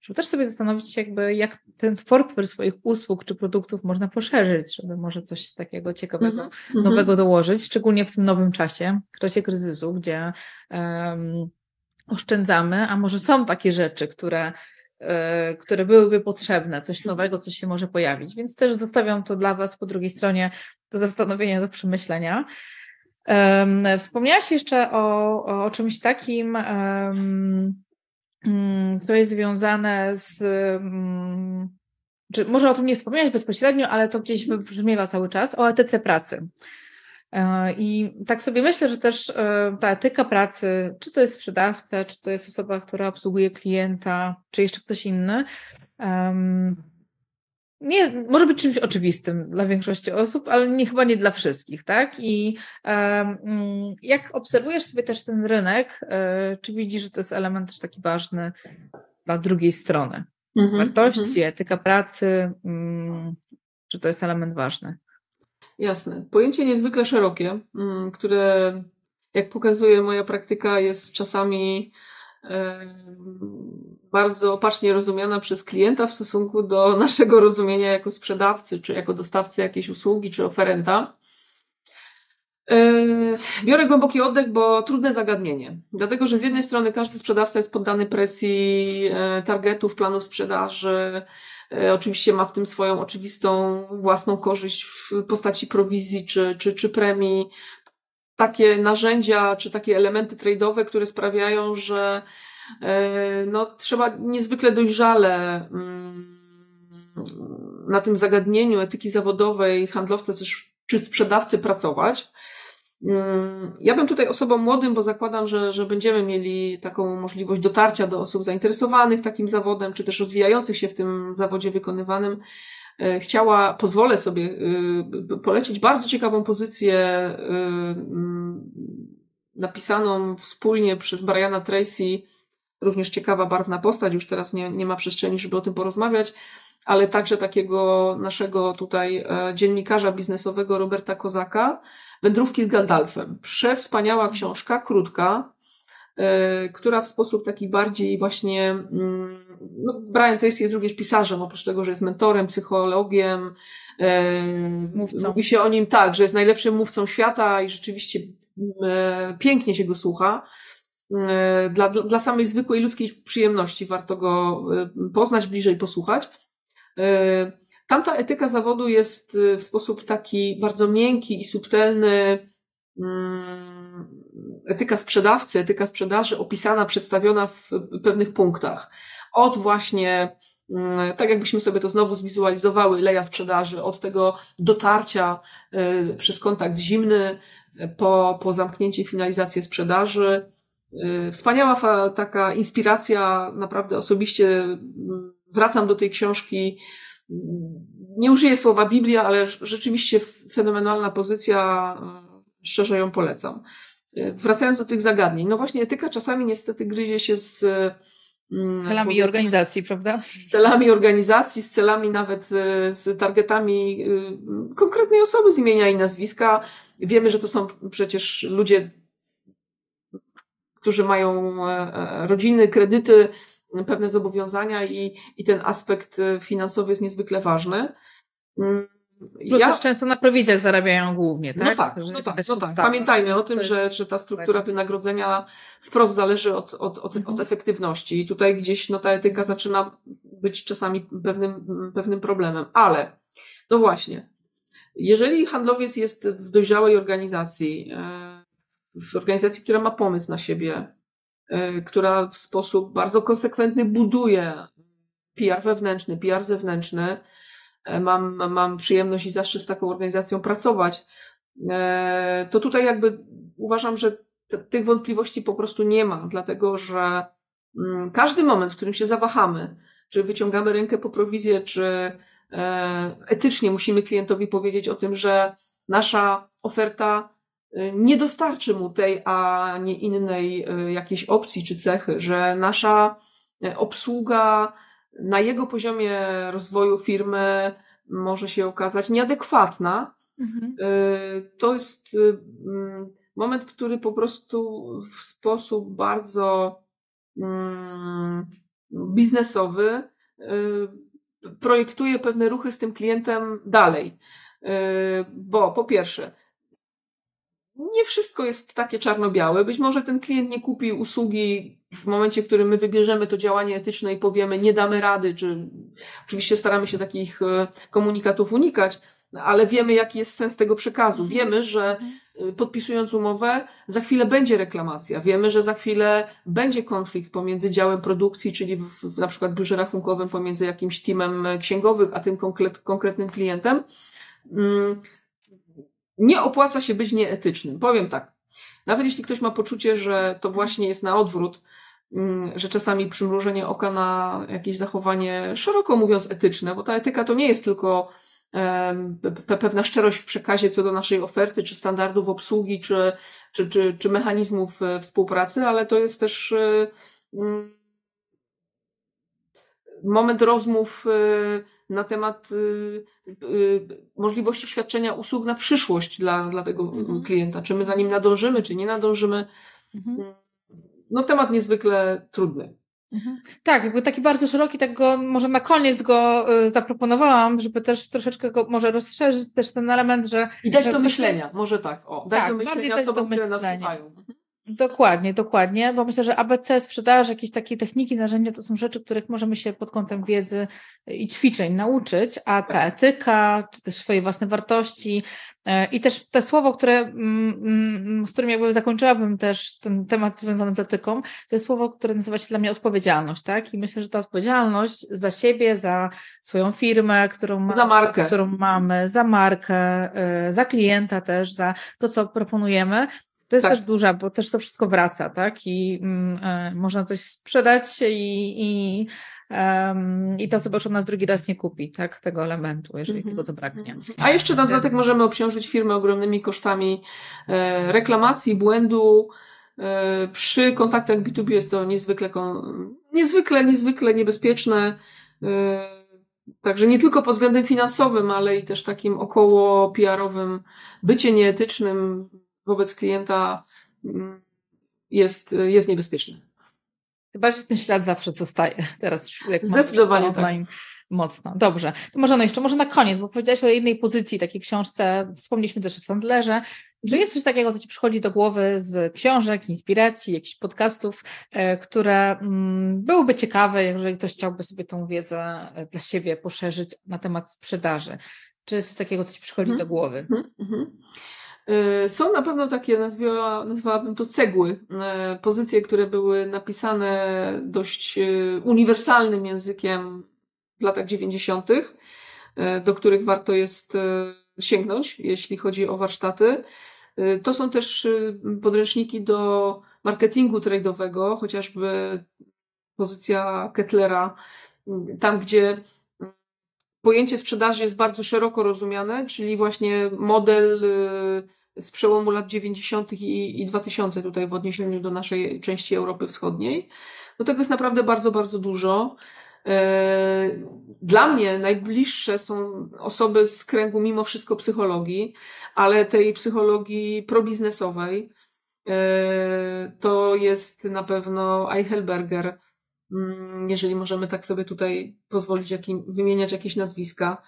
żeby też sobie zastanowić się, jakby jak ten portfel swoich usług czy produktów można poszerzyć, żeby może coś takiego ciekawego, mm-hmm. nowego dołożyć, szczególnie w tym nowym czasie, w czasie kryzysu, gdzie um, oszczędzamy, a może są takie rzeczy, które E, które byłyby potrzebne, coś nowego, co się może pojawić. Więc też zostawiam to dla Was po drugiej stronie do zastanowienia, do przemyślenia. Wspomniałaś jeszcze o, o czymś takim, mm, co jest związane z. Mm, czy może o tym nie wspomniałeś bezpośrednio, ale to gdzieś wybrzmiewa cały czas, o etyce pracy. E, I tak sobie myślę, że też e, ta etyka pracy, czy to jest sprzedawca, czy to jest osoba, która obsługuje klienta, czy jeszcze ktoś inny, nie, może być czymś oczywistym dla większości osób, ale nie, chyba nie dla wszystkich, tak? I um, jak obserwujesz sobie też ten rynek, e, czy widzisz, że to jest element też taki ważny dla drugiej strony? Mm -hmm, Wartości, mm -hmm. etyka pracy, um, czy to jest element ważny? Jasne. Pojęcie niezwykle szerokie, mm, które, jak pokazuje moja praktyka, jest czasami bardzo opacznie rozumiana przez klienta w stosunku do naszego rozumienia jako sprzedawcy, czy jako dostawcy jakiejś usługi, czy oferenta. E, biorę głęboki oddech, bo trudne zagadnienie. Dlatego, że z jednej strony każdy sprzedawca jest poddany presji e, targetów, planów sprzedaży, E, oczywiście ma w tym swoją oczywistą własną korzyść w postaci prowizji czy, czy, czy premii. Takie narzędzia czy takie elementy trade'owe, które sprawiają, że e, no, trzeba niezwykle dojrzale mm, na tym zagadnieniu etyki zawodowej handlowca czy sprzedawcy pracować. Mm, ja bym tutaj osobom młodym, bo zakładam, że, że będziemy mieli taką możliwość dotarcia do osób zainteresowanych takim zawodem, czy też rozwijających się w tym zawodzie wykonywanym, e, chciała, pozwolę sobie e, polecić bardzo ciekawą pozycję e, napisaną wspólnie przez Briana Tracy, również ciekawa, barwna postać, już teraz nie, nie ma przestrzeni, żeby o tym porozmawiać, ale także takiego naszego tutaj dziennikarza biznesowego Roberta Kozaka, Wędrówki z Gandalfem. Przewspaniała książka, krótka, e, która w sposób taki bardziej właśnie, mm, no Brian Tracy jest również pisarzem, oprócz tego, że jest mentorem, psychologiem. E, mówcą. Mówi się o nim tak, że jest najlepszym mówcą świata i rzeczywiście e, pięknie się go słucha. Dla, dla samej zwykłej ludzkiej przyjemności warto go poznać bliżej, posłuchać. Tamta etyka zawodu jest y, w sposób taki bardzo miękki i subtelny. Mm, etyka sprzedawcy, etyka sprzedaży opisana, przedstawiona w pewnych punktach. Od właśnie, mm, tak jakbyśmy sobie to znowu zwizualizowały, leja sprzedaży, od tego dotarcia y, przez kontakt zimny, po, po zamknięcie finalizację sprzedaży. Wspaniała taka inspiracja, naprawdę osobiście mm, wracam do tej książki nie użyję słowa Biblia, ale rzeczywiście fenomenalna pozycja, e, szczerze ją polecam. E, wracając do tych zagadnień, no właśnie etyka czasami niestety gryzie się z mm, celami organizacji, prawda? Z celami organizacji, z celami nawet e, z targetami konkretnej osoby z imienia i nazwiska. Wiemy, że to są przecież ludzie, którzy mają rodziny, kredyty, pewne zobowiązania i, i ten aspekt e, finansowy jest niezwykle ważny. Mm, Plus ja... też często na prowizjach zarabiają głównie, tak? No tak, no tak, no tak. Pamiętajmy o tym, że, że ta struktura wynagrodzenia wprost zależy od, od, od, mhm. od efektywności i tutaj gdzieś no, ta etyka zaczyna być czasami pewnym, pewnym problemem. Ale, no właśnie, jeżeli handlowiec jest w dojrzałej organizacji, e, w organizacji, która ma pomysł na siebie, która w sposób bardzo konsekwentny buduje PR wewnętrzny, PR zewnętrzny. E, mam, mam przyjemność i zaszczyt z taką organizacją pracować. E, to tutaj jakby uważam, że tych wątpliwości po prostu nie ma, dlatego że mm, każdy moment, w którym się zawahamy, czy wyciągamy rękę po prowizję, czy etycznie musimy klientowi powiedzieć o tym, że nasza oferta nie dostarczy mu tej, a nie innej e, jakiejś opcji czy cechy, że nasza e, obsługa na jego poziomie rozwoju firmy może się okazać nieadekwatna, Mhm. y, to jest mm, moment, który po prostu w sposób bardzo mm, biznesowy projektuje pewne ruchy z tym klientem dalej. Bo po pierwsze, nie wszystko jest takie czarno-białe. Być może ten klient nie kupi usługi w momencie, w którym my wybierzemy to działanie etyczne i powiemy, nie damy rady, czy oczywiście staramy się takich e, komunikatów unikać, ale wiemy, jaki jest sens tego przekazu. Wiemy, że e, podpisując umowę, za chwilę będzie reklamacja. Wiemy, że za chwilę będzie konflikt pomiędzy działem produkcji, czyli w, w na przykład biurze rachunkowym, pomiędzy jakimś teamem księgowych, a tym konkret, konkretnym klientem. Nie opłaca się być nieetycznym. Powiem tak. Nawet jeśli ktoś ma poczucie, że to właśnie jest na odwrót, mm, że czasami przymrużenie oka na jakieś zachowanie, szeroko mówiąc, etyczne, bo ta etyka to nie jest tylko pewna szczerość w przekazie co do naszej oferty, czy standardów obsługi, czy, czy, czy, czy mechanizmów e, współpracy, ale to jest też e, mm, moment rozmów e, na temat e, e, możliwości świadczenia usług na przyszłość dla, dla tego Mhm. klienta. Czy my za nim nadążymy, czy nie nadążymy. Mhm. No temat niezwykle trudny. Mhm. Tak, jakby taki bardzo szeroki, tak go może na koniec go y, zaproponowałam, żeby też troszeczkę go może rozszerzyć też ten element, że I dać do myślenia, może tak. O, dać Tak, do myślenia osobom, które nas słuchają. Dokładnie, dokładnie, bo myślę, że ABC, sprzedaż, jakieś takie techniki, narzędzia to są rzeczy, których możemy się pod kątem wiedzy i ćwiczeń nauczyć, a ta etyka, czy też swoje własne wartości e, i też te słowo, które, mm, mm, z którym jakby zakończyłabym też ten temat związany z etyką, to jest słowo, które nazywa się dla mnie odpowiedzialność, tak? I myślę, że ta odpowiedzialność za siebie, za swoją firmę, którą mamy, Za markę. którą mamy, za markę, e, za klienta też, za to, co proponujemy, to jest Tak. też duża, bo też to wszystko wraca, tak? I mm, e, można coś sprzedać i, i, i ta osoba już od nas drugi raz nie kupi, tak? Tego elementu, jeżeli Mhm. tego zabraknie. A jeszcze na dodatek możemy obciążyć firmę ogromnymi kosztami e, reklamacji, błędu. E, przy kontaktach B2B jest to niezwykle, kon- niezwykle, niezwykle niebezpieczne. E, Także nie tylko pod względem finansowym, ale i też takim około PR-owym. Bycie nieetycznym wobec klienta mm, jest, jest niebezpieczne. Chyba, że ten ślad zawsze zostaje. Teraz jak Zdecydowanie wszystko online mocno. Dobrze. To może no jeszcze, może na koniec, bo powiedziałaś o jednej pozycji, takiej książce, wspomnieliśmy też o Sandlerze. Czy jest coś takiego, co Ci przychodzi do głowy z książek, inspiracji, jakichś podcastów, e, które mm, byłyby ciekawe, jeżeli ktoś chciałby sobie tą wiedzę e, dla siebie poszerzyć na temat sprzedaży? Czy jest coś takiego, co Ci przychodzi Mhm. do głowy? Mhm, mhm. Y, Są na pewno takie, nazwała, nazwałabym to cegły, y, pozycje, które były napisane dość y, uniwersalnym językiem w latach 90., y, do których warto jest sięgnąć, jeśli chodzi o warsztaty. To są też podręczniki do marketingu trade'owego, chociażby pozycja Kettlera, tam gdzie pojęcie sprzedaży jest bardzo szeroko rozumiane, czyli właśnie model y, z przełomu lat 90. i, i 2000 tutaj w odniesieniu do naszej części Europy Wschodniej. No tego jest naprawdę bardzo, bardzo dużo. E, Dla mnie najbliższe są osoby z kręgu mimo wszystko psychologii, ale tej psychologii probiznesowej. E, To jest na pewno Eichelberger, jeżeli możemy tak sobie tutaj pozwolić jakim, wymieniać jakieś nazwiska.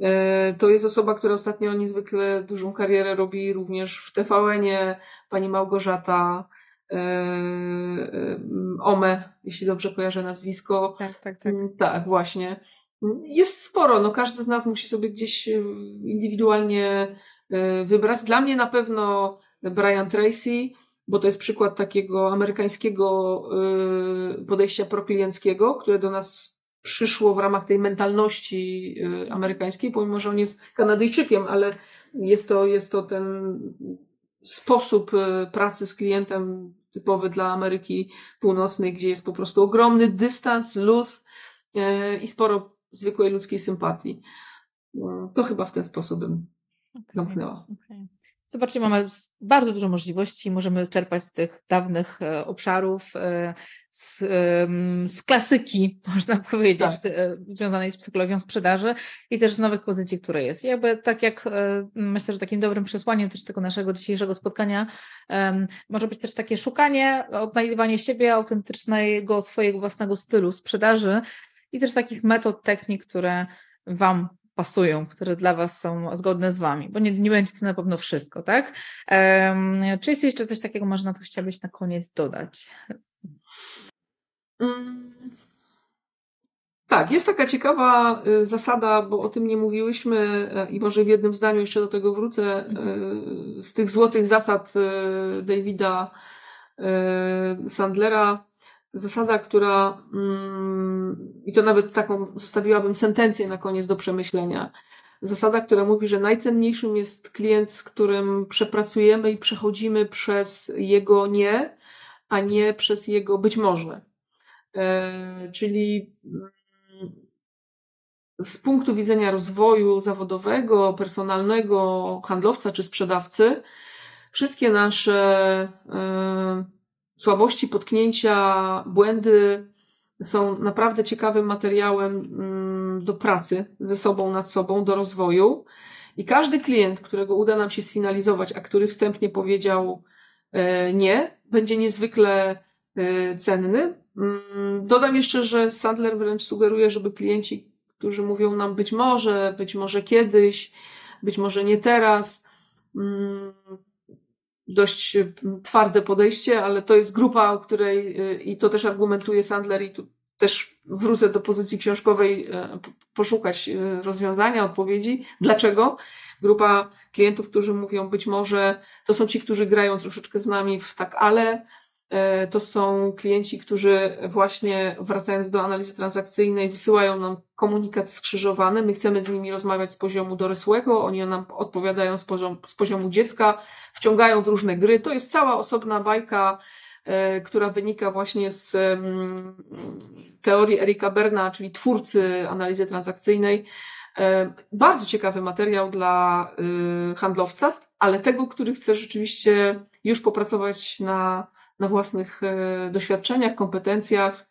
E, To jest osoba, która ostatnio niezwykle dużą karierę robi również w TVN-ie, pani Małgorzata e, e, Ome, jeśli dobrze kojarzę nazwisko. Tak, tak, tak. Mm, Tak, właśnie. Mm, Jest sporo, no każdy z nas musi sobie gdzieś indywidualnie wybrać. Dla mnie na pewno Brian Tracy, bo to jest przykład takiego amerykańskiego e, podejścia proklienckiego, które do nas przyszło w ramach tej mentalności e, amerykańskiej, pomimo że on jest Kanadyjczykiem, ale jest to, jest to ten sposób e, pracy z klientem typowy dla Ameryki Północnej, gdzie jest po prostu ogromny dystans, luz i sporo zwykłej ludzkiej sympatii. To chyba w ten sposób bym Okej, zamknęła. okej. Zobaczcie, mamy bardzo dużo możliwości, możemy czerpać z tych dawnych e, obszarów, e, z, z klasyki, można powiedzieć, tak. związanej z psychologią sprzedaży i też z nowych pozycji, które jest. I jakby tak jak myślę, że takim dobrym przesłaniem też tego naszego dzisiejszego spotkania może być też takie szukanie, odnajdywanie siebie, autentycznego swojego własnego stylu sprzedaży i też takich metod, technik, które Wam pasują, które dla Was są zgodne z Wami, bo nie, nie będzie to na pewno wszystko, tak? Um, czy jest jeszcze coś takiego, może na to chciałabyś na koniec dodać? Mm. Tak, jest taka ciekawa y, zasada, bo o tym nie mówiłyśmy y, i może w jednym zdaniu jeszcze do tego wrócę, y, z tych złotych zasad Davida Sandlera, zasada, która, mm, i to nawet taką zostawiłabym sentencję na koniec do przemyślenia. Zasada, która mówi, że najcenniejszym jest klient, z którym przepracujemy i przechodzimy przez jego nie, a nie przez jego być może. E, czyli mm, z punktu widzenia rozwoju zawodowego, personalnego handlowca czy sprzedawcy, wszystkie nasze e, słabości, potknięcia, błędy są naprawdę ciekawym materiałem mm, do pracy ze sobą, nad sobą, do rozwoju. I każdy klient, którego uda nam się sfinalizować, a który wstępnie powiedział e, nie, będzie niezwykle e, cenny. Mm, dodam jeszcze, że Sandler wręcz sugeruje, żeby klienci, którzy mówią nam być może, być może kiedyś, być może nie teraz, mm, dość y, twarde podejście, ale to jest grupa, o której, y, i to też argumentuje Sandler, i tu też wrócę do pozycji książkowej, y, poszukać rozwiązania, odpowiedzi. Dlaczego? Grupa klientów, którzy mówią, być może to są ci, którzy grają troszeczkę z nami w tak, ale to są klienci, którzy właśnie wracając do analizy transakcyjnej wysyłają nam komunikaty skrzyżowane. My chcemy z nimi rozmawiać z poziomu dorosłego, oni nam odpowiadają z poziomu, z poziomu dziecka, wciągają w różne gry. To jest cała osobna bajka, e, która wynika właśnie z teorii Erika Berna, czyli twórcy analizy transakcyjnej. E, bardzo ciekawy materiał dla handlowca, ale tego, który chce rzeczywiście już popracować na na własnych e, doświadczeniach, kompetencjach.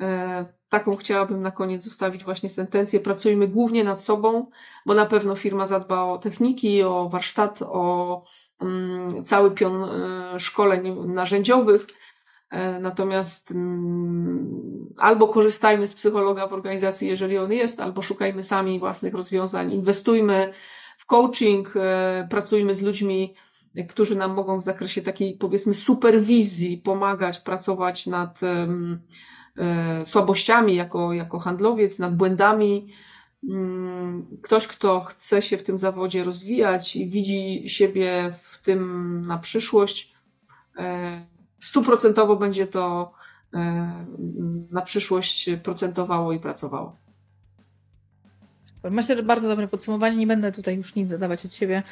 E, taką chciałabym na koniec zostawić właśnie sentencję. Pracujmy głównie nad sobą, bo na pewno firma zadba o techniki, o warsztat, o mm, cały pion e, szkoleń narzędziowych. Natomiast mm, albo korzystajmy z psychologa w organizacji, jeżeli on jest, albo szukajmy sami własnych rozwiązań, inwestujmy w coaching, pracujmy z ludźmi, którzy nam mogą w zakresie takiej, powiedzmy, superwizji pomagać pracować nad e, słabościami jako, jako handlowiec, nad błędami. Mm, ktoś, kto chce się w tym zawodzie rozwijać i widzi siebie w tym na przyszłość, e, stuprocentowo będzie to e, na przyszłość procentowało i pracowało. Myślę, że bardzo dobre podsumowanie. Nie będę tutaj już nic zadawać od siebie,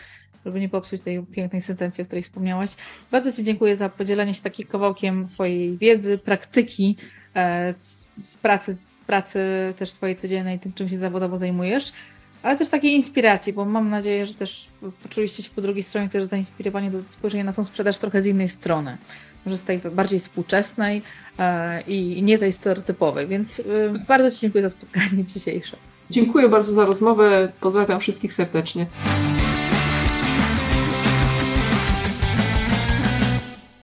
żeby nie popsuć tej pięknej sentencji, o której wspomniałaś. Bardzo Ci dziękuję za podzielenie się takim kawałkiem swojej wiedzy, praktyki, e, z pracy, z pracy też swojej codziennej, tym czym się zawodowo zajmujesz, ale też takiej inspiracji, bo mam nadzieję, że też poczuliście się po drugiej stronie też zainspirowani do spojrzenia na tą sprzedaż trochę z innej strony. Może z tej bardziej współczesnej e, i nie tej stereotypowej. Więc e, bardzo Ci dziękuję za spotkanie dzisiejsze. Dziękuję bardzo za rozmowę. Pozdrawiam wszystkich serdecznie.